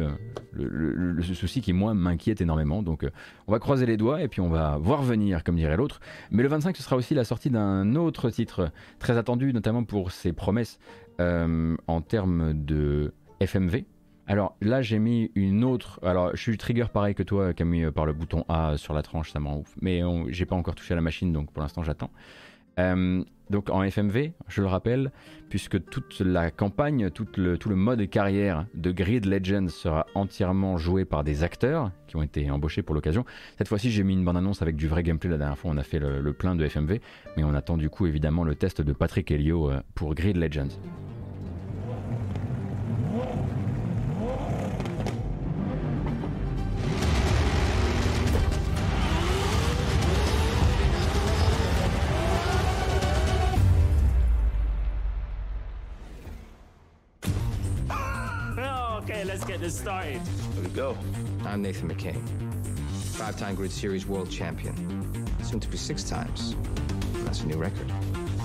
le, souci qui moi m'inquiète énormément. Donc on va croiser les doigts et puis on va voir venir, comme dirait l'autre. Mais le 25, ce sera aussi la sortie d'un autre titre très attendu, notamment pour ses promesses en termes de FMV, alors là, j'ai mis une autre. Alors, je suis trigger pareil que toi, Camille, par le bouton A sur la tranche, ça m'en ouf. Mais j'ai pas encore touché à la machine, donc pour l'instant, j'attends. Euh, donc en FMV, je le rappelle, puisque toute la campagne, tout le, tout le mode carrière de Grid Legends sera entièrement joué par des acteurs qui ont été embauchés pour l'occasion. Cette fois-ci, j'ai mis une bande-annonce avec du vrai gameplay. La dernière fois, on a fait le, le, plein de FMV, mais on attend du coup évidemment le test de Patrick Helio euh, pour Grid Legends. This started. Here we go. I'm Nathan McKay, five-time Grid Series world champion. Soon to be six times. That's a new record.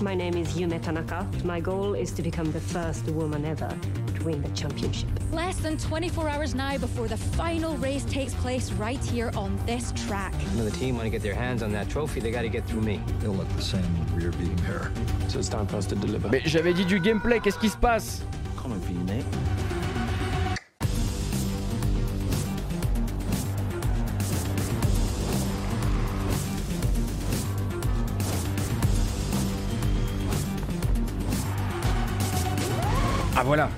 My name is Yume Tanaka. My goal is to become the first woman ever to win the championship. Less than 24 hours now before the final race takes place right here on this track. When the team want to get their hands on that trophy, they got to get through me. They'll look the same when we're beating her. So it's time for us to deliver. Mais j'avais dit du gameplay, qu'est-ce qui se passe? Coming for Ah voilà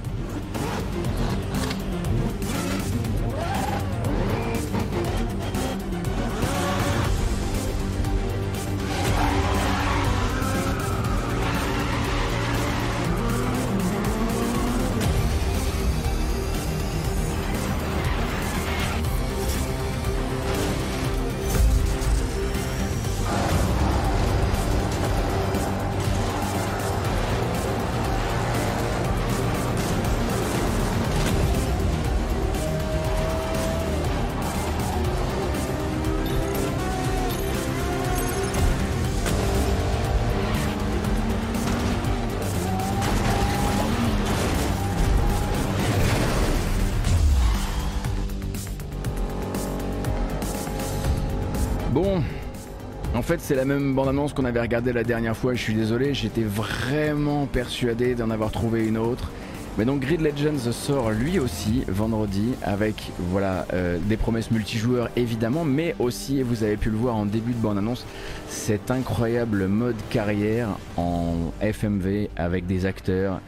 fait, c'est la même bande-annonce qu'on avait regardée la dernière fois. Je suis désolé, j'étais vraiment persuadé d'en avoir trouvé une autre. Mais donc Grid Legends sort lui aussi vendredi avec voilà euh, des promesses multijoueurs évidemment, mais aussi, et vous avez pu le voir en début de bande-annonce, cet incroyable mode carrière en FMV avec des acteurs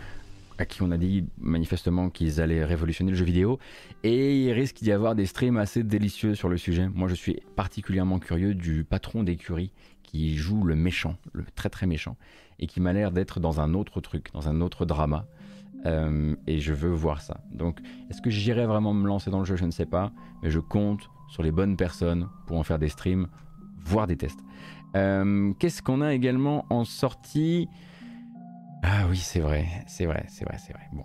à qui on a dit manifestement qu'ils allaient révolutionner le jeu vidéo. Et il risque d'y avoir des streams assez délicieux sur le sujet. Moi, je suis particulièrement curieux du patron d'écurie qui joue le méchant, le très très méchant, et qui m'a l'air d'être dans un autre truc, dans un autre drama. Euh, et je veux voir ça. Donc, est-ce que j'irai vraiment me lancer dans le jeu? Je ne sais pas, mais je compte sur les bonnes personnes pour en faire des streams, voire des tests. Euh, qu'est-ce qu'on a également en sortie? Ah oui, c'est vrai, c'est vrai, c'est vrai, c'est vrai. Bon.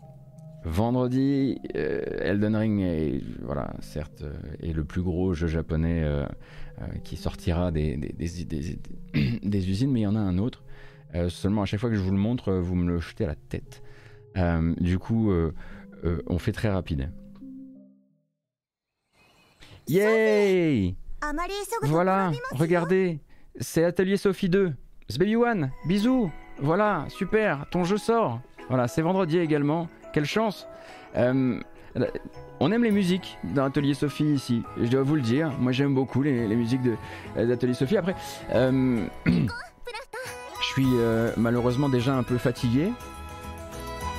Vendredi, euh, Elden Ring est, voilà, certes, euh, est le plus gros jeu japonais euh, qui sortira des, des, usines, mais il y en a un autre. seulement à chaque fois que je vous le montre, vous me le jetez à la tête. du coup, on fait très rapide. Yay Voilà, regardez, c'est Atelier Sophie 2. C'est Baby One, bisous voilà, super, ton jeu sort. Voilà, c'est vendredi également. Quelle chance. Euh, on aime les musiques d'Atelier Sophie ici, je dois vous le dire. Moi j'aime beaucoup les, musiques d'Atelier Sophie. Après, euh, je suis euh, malheureusement déjà un peu fatigué.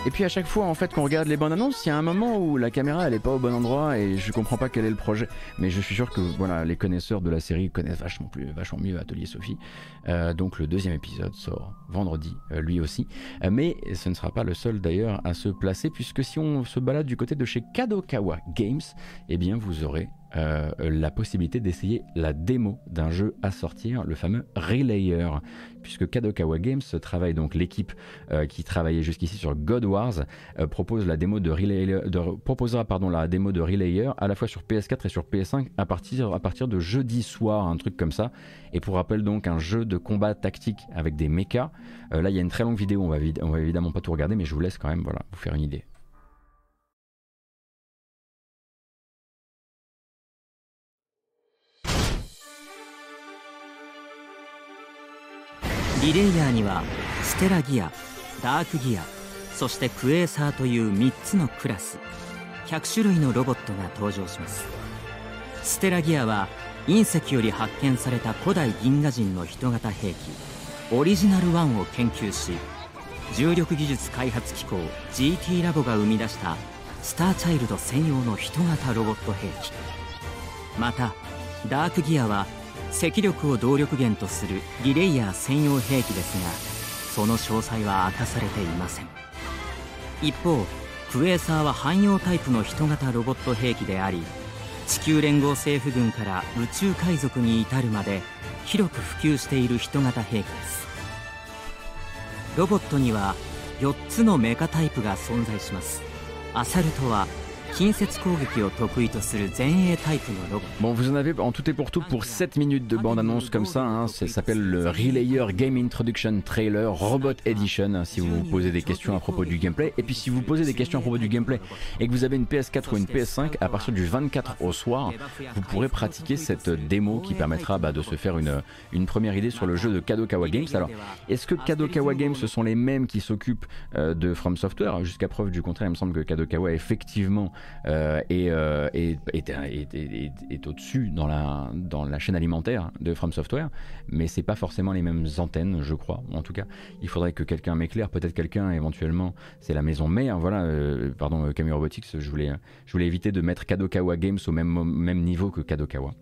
Et puis à chaque fois en fait qu'on regarde les bandes annonces, il y a un moment où la caméra elle est pas au bon endroit et je comprends pas quel est le projet. Mais je suis sûr que voilà les connaisseurs de la série connaissent vachement plus, vachement mieux Atelier Sophie. Euh, donc le deuxième épisode sort vendredi, euh, lui aussi. Euh, mais ce ne sera pas le seul d'ailleurs à se placer puisque si on se balade du côté de chez Kadokawa Games, eh bien vous aurez euh, la possibilité d'essayer la démo d'un jeu à sortir, le fameux Relayer, puisque Kadokawa Games travaille donc l'équipe euh, qui travaillait jusqu'ici sur God Wars euh, propose la démo de Relayer, proposera pardon la démo de Relayer à la fois sur PS4 et sur PS5 à partir à partir de jeudi soir, un truc comme ça. Et pour rappel donc un jeu de combat tactique avec des mechas. là il y a une très longue vidéo, on va, on va évidemment pas tout regarder, mais je vous laisse quand même voilà vous faire une idée. リレイヤーにはステラギアダークギアそしてクエーサーという3つのクラス100種類のロボットが登場します。ステラギアは隕石より発見された古代銀河人の人型兵器オリジナル1を研究し重力技術開発機構 GT ラボが生み出したスターチャイルド専用の人型ロボット兵器。またダークギアは赤力を動力源とするリレイヤー専用兵器ですがその詳細は明かされていません。一方クエーサーは汎用タイプの人型ロボット兵器であり地球連合政府軍から宇宙海賊に至るまで広く普及している人型兵器です。ロボットには4つのメカタイプが存在します。アサルトは Bon, vous en avez en tout et pour tout pour 7 minutes de bande-annonce comme ça. Hein. ça s'appelle le Relayer Game Introduction Trailer Robot Edition. Si vous vous posez des questions à propos du gameplay. Et puis si vous posez des questions à propos du gameplay et que vous avez une PS4 ou une PS5, à partir du 24 au soir, vous pourrez pratiquer cette démo qui permettra bah, de se faire une, une première idée sur le jeu de Kadokawa Games. Alors, est-ce que Kadokawa Games, ce sont les mêmes qui s'occupent euh, de From Software? Jusqu'à preuve du contraire, il me semble que Kadokawa effectivement euh, et, euh, est, au-dessus dans la, chaîne alimentaire de From Software, mais c'est pas forcément les mêmes antennes, je crois. En tout cas, il faudrait que quelqu'un m'éclaire, peut-être quelqu'un éventuellement, c'est la maison mère, voilà, euh, pardon, Camille Robotics, je voulais, éviter de mettre Kadokawa Games au même niveau que Kadokawa.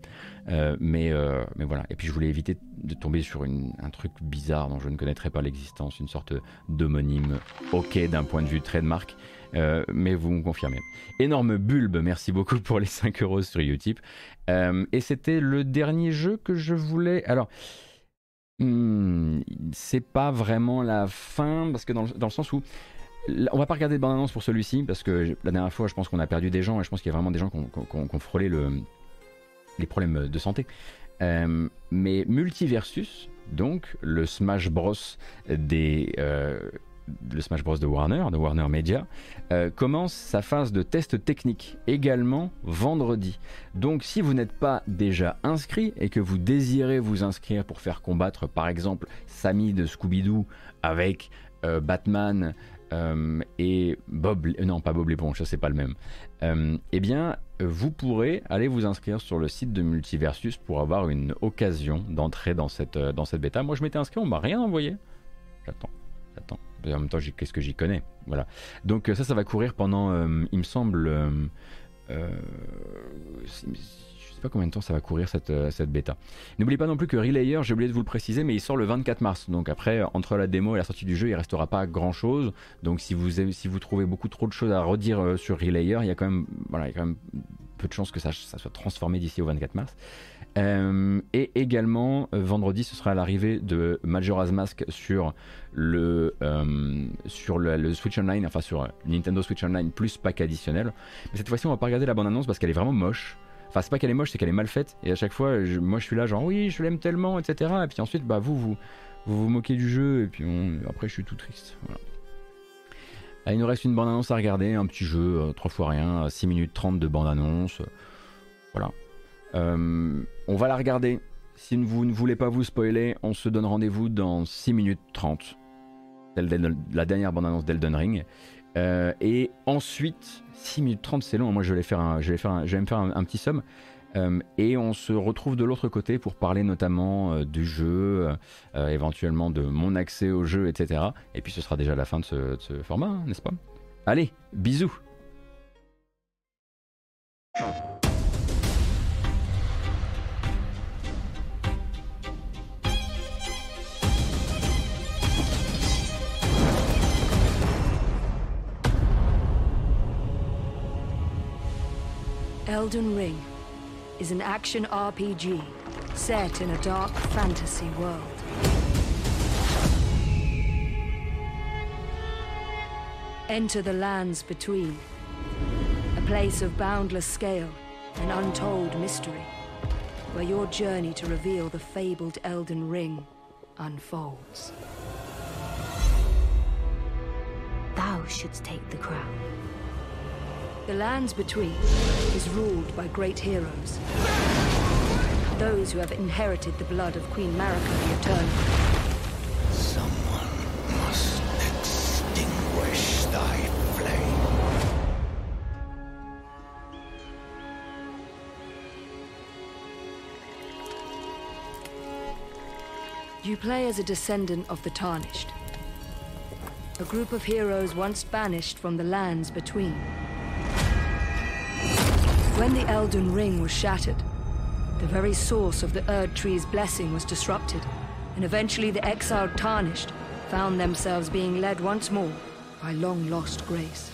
Mais, mais voilà, et puis je voulais éviter de tomber sur un truc bizarre dont je ne connaîtrais pas l'existence, une sorte d'homonyme ok d'un point de vue trademark. Euh, mais vous me confirmez. Énorme bulbe, merci beaucoup pour les 5 euros sur YouTube. Euh, et c'était le dernier jeu que je voulais. Alors, hmm, c'est pas vraiment la fin, parce que dans le, sens où. On va pas regarder de bande-annonce pour celui-ci, parce que la dernière fois, je pense qu'on a perdu des gens, et je pense qu'il y a vraiment des gens qui ont, frôlé le, les problèmes de santé. Euh, mais Multiversus, donc le Smash Bros des le Smash Bros de Warner, de Warner Media, euh, commence sa phase de test technique également vendredi. Donc si vous n'êtes pas déjà inscrit et que vous désirez vous inscrire pour faire combattre par exemple Sammy de Scooby-Doo avec euh, Batman euh, et Bob, non pas Bob l'éponge, ça c'est pas le même. Euh, eh bien, vous pourrez aller vous inscrire sur le site de Multiversus pour avoir une occasion d'entrer dans cette, dans cette bêta. Moi je m'étais inscrit, on m'a rien envoyé. J'attends, j'attends. En même temps, qu'est-ce que j'y connais? Voilà. Donc ça, ça va courir pendant, euh, il me semble, je sais pas combien de temps ça va courir cette, euh, cette bêta. N'oubliez pas non plus que Relayer, j'ai oublié de vous le préciser, mais il sort le 24 mars. Donc après, entre la démo et la sortie du jeu, il restera pas grand chose. Donc si vous, si vous trouvez beaucoup trop de choses à redire euh, sur Relayer, il y a quand même, voilà, il y a quand même peu de chances que ça, ça soit transformé d'ici au 24 mars. Euh, et également, vendredi, ce sera l'arrivée de Majora's Mask sur le, sur le, Switch Online, enfin sur Nintendo Switch Online plus pack additionnel. Mais cette fois-ci, on va pas regarder la bande-annonce parce qu'elle est vraiment moche. Enfin, c'est pas qu'elle est moche, c'est qu'elle est mal faite. Et à chaque fois, moi, je suis là, genre, oui, je l'aime tellement, etc. Et puis ensuite, bah, vous, vous, vous moquez du jeu. Et puis on- après, je suis tout triste. Ah, il nous reste une bande-annonce à regarder, un petit jeu, euh, trois fois rien, euh, 6 minutes 30 de bande-annonce. euh, voilà. Euh, on va la regarder. Si vous ne voulez pas vous spoiler, on se donne rendez-vous dans 6 minutes 30. Celle d'Elden- la dernière bande-annonce d'Elden Ring. Euh, et ensuite, 6 minutes 30, c'est long. Moi, je vais, faire un, je vais, faire je vais me faire un, petit somme. Euh, et on se retrouve de l'autre côté pour parler notamment euh, du jeu, éventuellement de mon accès au jeu, etc. Et puis ce sera déjà la fin de ce, de ce format, hein, n'est-ce pas? Allez, bisous Elden Ring is an action RPG set in a dark fantasy world. Enter the lands between, a place of boundless scale and untold mystery, where your journey to reveal the fabled Elden Ring unfolds. Thou shouldst take the crown. The lands between is ruled by great heroes. Those who have inherited the blood of Queen Marika the Eternal. Someone must extinguish thy flame. You play as a descendant of the Tarnished. A group of heroes once banished from the lands between. When the Elden Ring was shattered, the very source of the Erd Tree's blessing was disrupted, and eventually the exiled Tarnished found themselves being led once more by long-lost grace.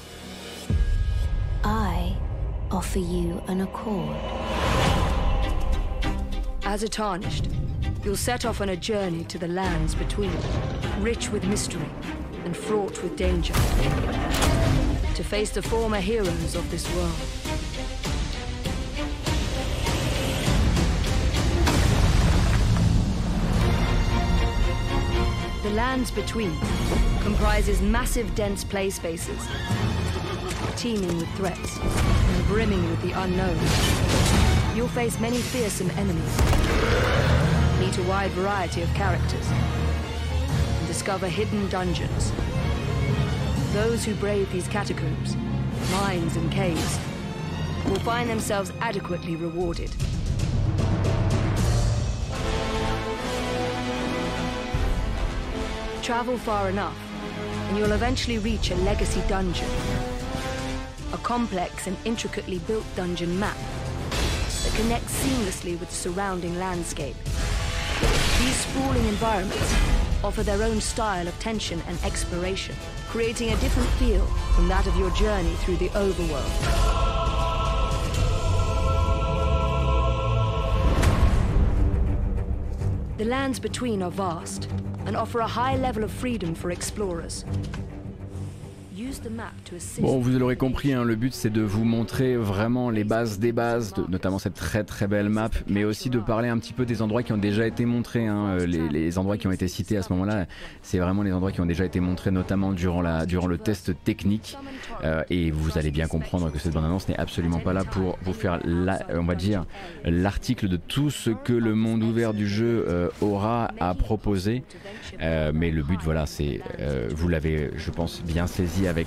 I offer you an accord. As a Tarnished, you'll set off on a journey to the lands between, rich with mystery and fraught with danger, to face the former heroes of this world. Lands between comprises massive dense play spaces, teeming with threats and brimming with the unknown. You'll face many fearsome enemies, meet a wide variety of characters, and discover hidden dungeons. Those who brave these catacombs, mines and caves, will find themselves adequately rewarded. Travel far enough, and you'll eventually reach a legacy dungeon. A complex and intricately built dungeon map that connects seamlessly with the surrounding landscape. These sprawling environments offer their own style of tension and exploration, creating a different feel from that of your journey through the overworld. The lands between are vast and offer a high level of freedom for explorers. Bon, vous l'aurez compris, hein, le but c'est de vous montrer vraiment les bases des bases, notamment cette très très belle map, mais aussi de parler un petit peu des endroits qui ont déjà été montrés. hein, euh, les, endroits qui ont été cités à ce moment-là, c'est vraiment les endroits qui ont déjà été montrés, notamment durant, la, durant le test technique. Euh, et vous allez bien comprendre que cette bande-annonce n'est absolument pas là pour vous faire, on va dire, l'article de tout ce que le monde ouvert du jeu euh, aura à proposer. Mais le but, voilà, c'est, vous l'avez, je pense, bien saisi avec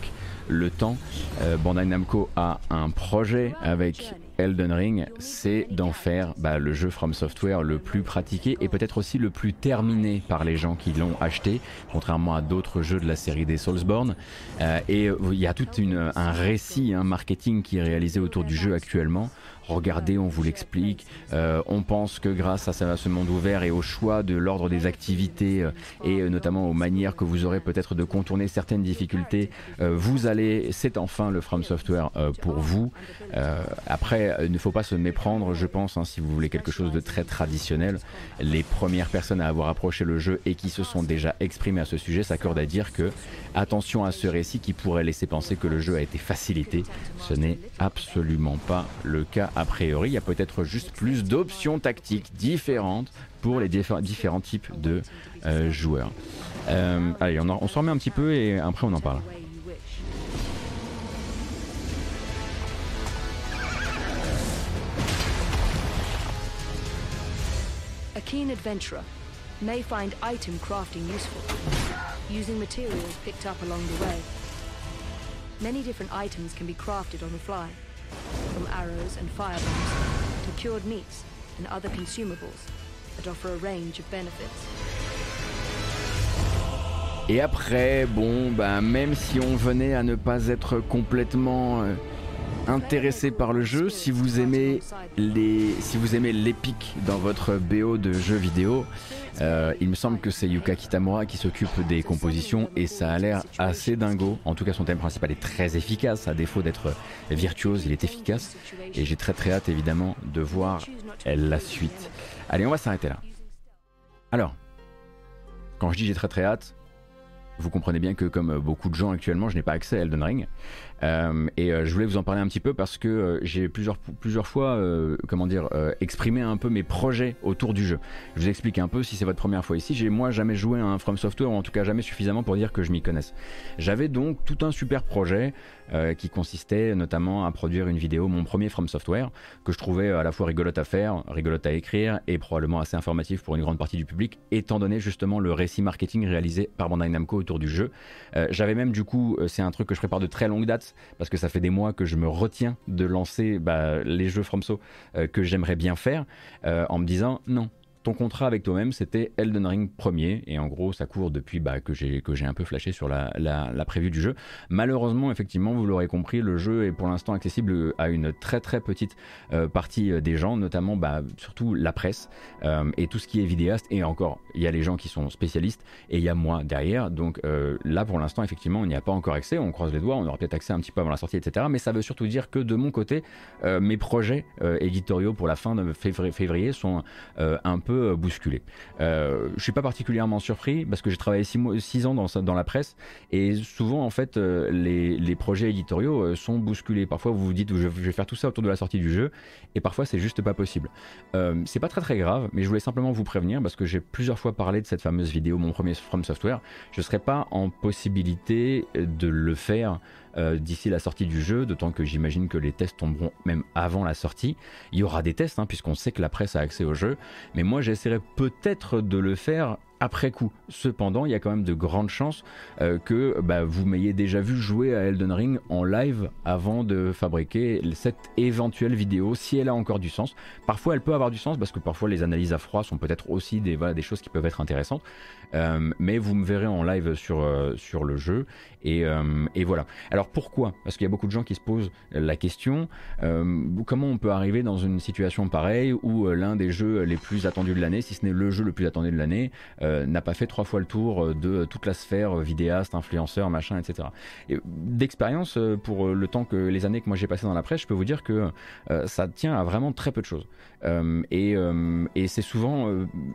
le temps. Euh, Bandai Namco a un projet avec Elden Ring, c'est d'en faire bah, le jeu From Software le plus pratiqué et peut-être aussi le plus terminé par les gens qui l'ont acheté, contrairement à d'autres jeux de la série des Soulsborne. Euh, et il y a tout un récit, un marketing qui est réalisé autour du jeu actuellement. Regardez, on vous l'explique. Euh, on pense que grâce à ce, monde ouvert et au choix de l'ordre des activités euh, et notamment aux manières que vous aurez peut-être de contourner certaines difficultés, euh, vous allez, c'est enfin le From Software pour vous. Après, il ne faut pas se méprendre, je pense, hein, si vous voulez quelque chose de très traditionnel. Les premières personnes à avoir approché le jeu et qui se sont déjà exprimées à ce sujet s'accordent à dire que attention à ce récit qui pourrait laisser penser que le jeu a été facilité. Ce n'est absolument pas le cas a priori. Il y a peut-être juste plus d'options tactiques différentes pour les diffé- différents types de euh, joueurs. Euh, allez, on, on s'en remet un petit peu et après on en parle. A keen adventurer may find item crafting useful, using materials picked up along the way. Many different items can be crafted on the fly, from arrows and firebombs to cured meats and other consumables that offer a range of benefits. Et après, bon, bah, même si on venait à ne pas être complètement euh, intéressé par le jeu, si vous aimez les, si vous aimez l'épique dans votre BO de jeux vidéo, euh, il me semble que c'est Yuka Kitamura qui s'occupe des compositions et ça a l'air assez dingo. En tout cas, son thème principal est très efficace, à défaut d'être virtuose, il est efficace. Et j'ai très très hâte évidemment de voir la suite. Allez, on va s'arrêter là. Alors, quand je dis j'ai très très hâte, vous comprenez bien que comme beaucoup de gens actuellement, je n'ai pas accès à Elden Ring. Euh, et euh, je voulais vous en parler un petit peu parce que euh, j'ai plusieurs, plusieurs fois, comment dire, exprimé un peu mes projets autour du jeu. Je vous explique un peu si c'est votre première fois ici. J'ai moi jamais joué à un From Software, ou en tout cas jamais suffisamment pour dire que je m'y connaisse. J'avais donc tout un super projet qui consistait notamment à produire une vidéo, mon premier From Software, que je trouvais à la fois rigolote à faire, rigolote à écrire et probablement assez informatif pour une grande partie du public, étant donné justement le récit marketing réalisé par Bandai Namco autour du jeu. J'avais même du coup, c'est un truc que je prépare de très longue date parce que ça fait des mois que je me retiens de lancer bah, les jeux FromSo euh, que j'aimerais bien faire euh, en me disant non. Ton contrat avec toi-même, c'était Elden Ring premier, et en gros, ça court depuis bah, que j'ai que j'ai un peu flashé sur la, la, du jeu. Malheureusement, effectivement, vous l'aurez compris, le jeu est pour l'instant accessible à une très très petite euh, partie euh, des gens, notamment bah, surtout la presse euh, et tout ce qui est vidéaste. Et encore, il y a les gens qui sont spécialistes et il y a moi derrière. Donc là, pour l'instant, effectivement, on n'y a pas encore accès. On croise les doigts, on aura peut-être accès un petit peu avant la sortie, etc. Mais ça veut surtout dire que de mon côté, mes projets éditoriaux pour la fin de février, sont un peu euh, bousculés. Euh, je suis pas particulièrement surpris parce que j'ai travaillé 6 ans dans, dans la presse et souvent, en fait, euh, les, les projets éditoriaux sont bousculés. Parfois, vous vous dites, je, vais faire tout ça autour de la sortie du jeu et parfois, c'est juste pas possible. C'est pas très très grave, mais je voulais simplement vous prévenir parce que j'ai plusieurs fois parlé de cette fameuse vidéo, mon premier From Software. Je serais pas en possibilité de le faire euh, d'ici la sortie du jeu, d'autant que j'imagine que les tests tomberont même avant la sortie. Il y aura des tests, hein, puisqu'on sait que la presse a accès au jeu, mais moi j'essaierai peut-être de le faire après coup. Cependant, il y a quand même de grandes chances euh, que bah, vous m'ayez déjà vu jouer à Elden Ring en live avant de fabriquer cette éventuelle vidéo, si elle a encore du sens. Parfois, elle peut avoir du sens parce que parfois les analyses à froid sont peut-être aussi des, voilà, des choses qui peuvent être intéressantes. Euh, mais vous me verrez en live sur, euh, sur le jeu. Et, et voilà. Alors pourquoi? Parce qu'il y a beaucoup de gens qui se posent la question comment on peut arriver dans une situation pareille où l'un des jeux les plus attendus de l'année, si ce n'est le jeu le plus attendu de l'année, n'a pas fait trois fois le tour de toute la sphère vidéaste, influenceur, machin, etc. Et d'expérience, pour le temps que les années que moi j'ai passé dans la presse, je peux vous dire que ça tient à vraiment très peu de choses. et, et c'est souvent,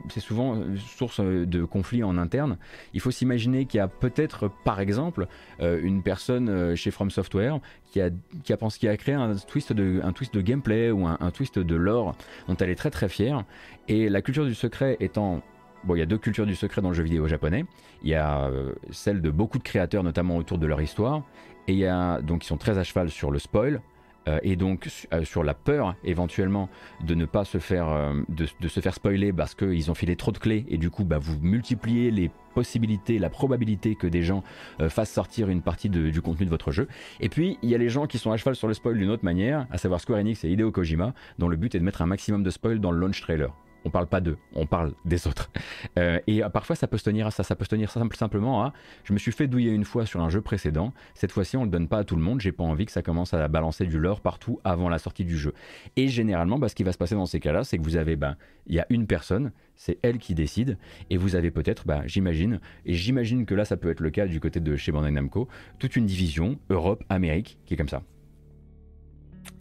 c'est souvent source de conflits en interne. Il faut s'imaginer qu'il y a peut-être, par exemple, une personne chez From Software qui a, qui a pensé, qui a créé un twist de, un twist de gameplay ou un twist de lore dont elle est très très fière. Et la culture du secret étant Bon, il y a deux cultures du secret dans le jeu vidéo japonais. Il y a euh, celle de beaucoup de créateurs, notamment autour de leur histoire. Et il y a donc qui sont très à cheval sur le spoil. Euh, et donc euh, sur la peur éventuellement de ne pas se faire, de, se faire spoiler parce qu'ils ont filé trop de clés et du coup bah, vous multipliez les possibilités, la probabilité que des gens fassent sortir une partie du contenu de votre jeu. Et puis il y a les gens qui sont à cheval sur le spoil d'une autre manière, à savoir Square Enix et Hideo Kojima, dont le but est de mettre un maximum de spoil dans le launch trailer on parle pas d'eux, on parle des autres. Euh, et euh, parfois ça peut se tenir à ça, ça peut se tenir simple, simplement à je me suis fait douiller une fois sur un jeu précédent, cette fois-ci on le donne pas à tout le monde, j'ai pas envie que ça commence à balancer du lore partout avant la sortie du jeu. Et généralement, bah, ce qui va se passer dans ces cas-là, c'est que vous avez, ben, il y a une personne, c'est elle qui décide, et vous avez peut-être, bah, j'imagine, et j'imagine que là ça peut être le cas du côté de chez Bandai Namco, toute une division Europe, Amérique, qui est comme ça,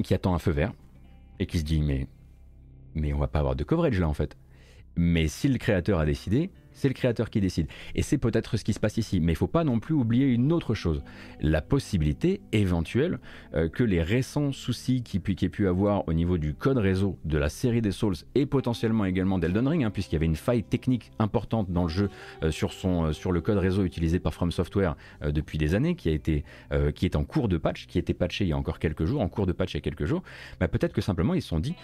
qui attend un feu vert, et qui se dit mais mais on va pas avoir de coverage là en fait. Mais si le créateur a décidé, c'est le créateur qui décide. Et c'est peut-être ce qui se passe ici. Mais il faut pas non plus oublier une autre chose. La possibilité éventuelle euh, que les récents soucis qu'il qu ait pu avoir au niveau du code réseau de la série des Souls et potentiellement également d'Elden Ring, hein, puisqu'il y avait une faille technique importante dans le jeu euh, sur, son, euh, sur le code réseau utilisé par From Software depuis des années, qui, a été, qui est en cours de patch, qui a été patché il y a encore quelques jours, en cours de patch il y a quelques jours, bah, peut-être que simplement ils se sont dit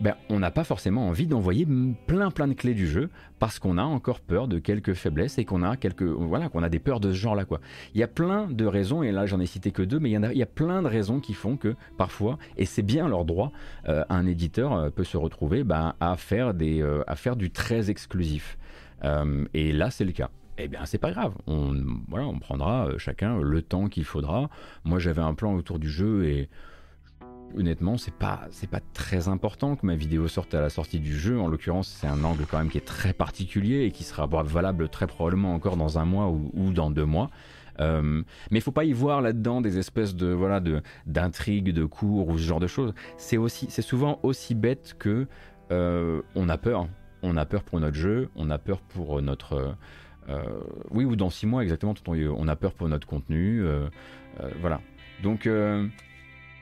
ben, on n'a pas forcément envie d'envoyer plein plein de clés du jeu parce qu'on a encore peur de quelques faiblesses et qu'on a quelques voilà qu'on a des peurs de ce genre là quoi. Il y a plein de raisons et là j'en ai cité que deux mais il y, a, il y a plein de raisons qui font que parfois et c'est bien leur droit euh, un éditeur euh, peut se retrouver ben, à faire des euh, à faire du très exclusif et là c'est le cas eh bien c'est pas grave, on, voilà, on prendra chacun le temps qu'il faudra. Moi j'avais un plan autour du jeu et honnêtement, c'est pas, pas très important que ma vidéo sorte à la sortie du jeu. En l'occurrence, c'est un angle quand même qui est très particulier et qui sera valable très probablement encore dans un mois ou, dans deux mois. Euh, mais il faut pas y voir là-dedans des espèces de voilà de d'intrigues, de cours ou ce genre de choses. C'est aussi, c'est souvent aussi bête que euh, on a peur. On a peur pour notre jeu, on a peur pour notre euh, oui ou dans six mois exactement. On a peur pour notre contenu. voilà. Donc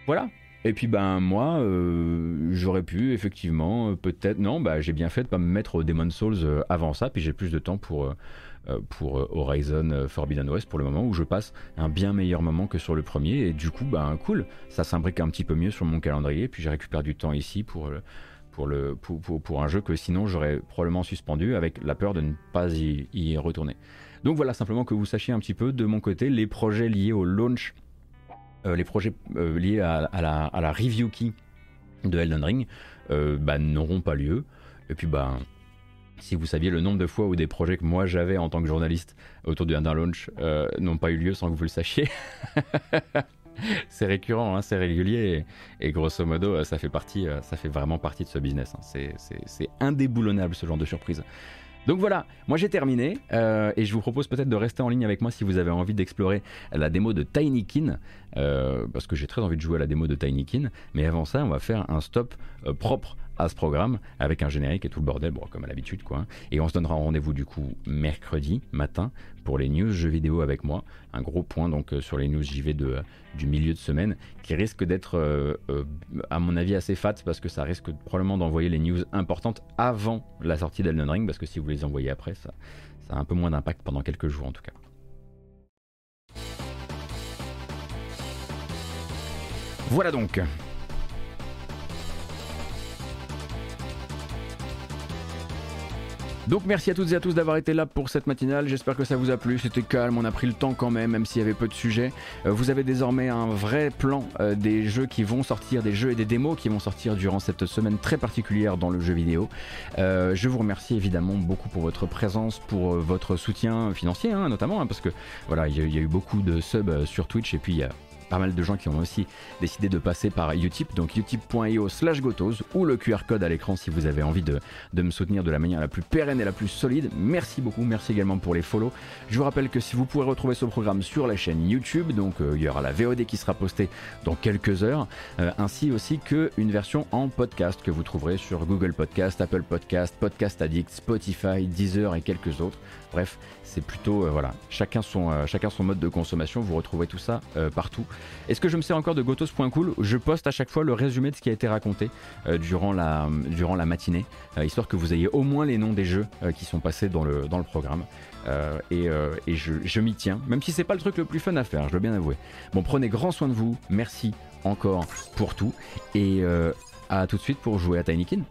voilà, et puis ben moi, euh, j'aurais pu effectivement, euh, peut-être, non, bah j'ai bien fait de pas me mettre au Demon Souls euh, avant ça, puis j'ai plus de temps pour, Horizon Forbidden West pour le moment, où je passe un bien meilleur moment que sur le premier, et du coup, ben cool, ça s'imbrique un petit peu mieux sur mon calendrier, puis j'ai récupéré du temps ici pour, pour, un jeu que sinon j'aurais probablement suspendu avec la peur de ne pas y, y retourner. Donc voilà, simplement que vous sachiez un petit peu de mon côté les projets liés au launch les projets euh, liés à, la, review key de Elden Ring euh, bah, n'auront pas lieu. Et puis, bah, si vous saviez le nombre de fois où des projets que moi j'avais en tant que journaliste autour du Under Launch n'ont pas eu lieu sans que vous le sachiez. c'est récurrent, hein, c'est régulier et, grosso modo, ça fait partie, ça fait vraiment partie de ce business. Hein. C'est indéboulonnable ce genre de surprise. Donc voilà, moi j'ai terminé euh, et je vous propose peut-être de rester en ligne avec moi si vous avez envie d'explorer la démo de Tinykin, euh, parce que j'ai très envie de jouer à la démo de Tinykin. Mais avant ça, on va faire un stop euh, propre à ce programme avec un générique et tout le bordel, comme à l'habitude quoi. Et on se donnera rendez-vous du coup mercredi matin pour les news jeux vidéo avec moi. Un gros point donc euh, sur les news JV de, du milieu de semaine qui risque d'être euh, euh, à mon avis assez fat parce que ça risque probablement d'envoyer les news importantes avant la sortie d'Elden Ring parce que si vous les envoyez après ça, ça a un peu moins d'impact pendant quelques jours en tout cas. Voilà donc. Donc merci à toutes et à tous d'avoir été là pour cette matinale. J'espère que ça vous a plu. C'était calme, on a pris le temps quand même, même s'il y avait peu de sujets. Euh, vous avez désormais un vrai plan euh, des jeux qui vont sortir, des jeux et des démos qui vont sortir durant cette semaine très particulière dans le jeu vidéo. Euh, je vous remercie évidemment beaucoup pour votre présence, pour votre soutien financier hein, notamment, hein, parce que voilà, il y, a eu beaucoup de subs sur Twitch et puis il y a pas mal de gens qui ont aussi décidé de passer par Utip, donc utip.io slash gotos ou le QR code à l'écran si vous avez envie de, de me soutenir de la manière la plus pérenne et la plus solide. Merci beaucoup, merci également pour les follow. Je vous rappelle que si vous pourrez retrouver ce programme sur la chaîne YouTube, donc euh, il y aura la VOD qui sera postée dans quelques heures, euh, ainsi aussi qu'une version en podcast que vous trouverez sur Google Podcast, Apple Podcast, Podcast Addict, Spotify, Deezer et quelques autres. Bref, c'est plutôt euh, voilà, chacun son, euh, chacun son mode de consommation. Vous retrouvez tout ça euh, partout. Est-ce que je me sers encore de gotos.cool Je poste à chaque fois le résumé de ce qui a été raconté durant, la, matinée, histoire que vous ayez au moins les noms des jeux qui sont passés dans le, programme. Et, je, m'y tiens, même si c'est pas le truc le plus fun à faire, je dois bien avouer. Bon, prenez grand soin de vous. Merci encore pour tout. Et à tout de suite pour jouer à Tinykin.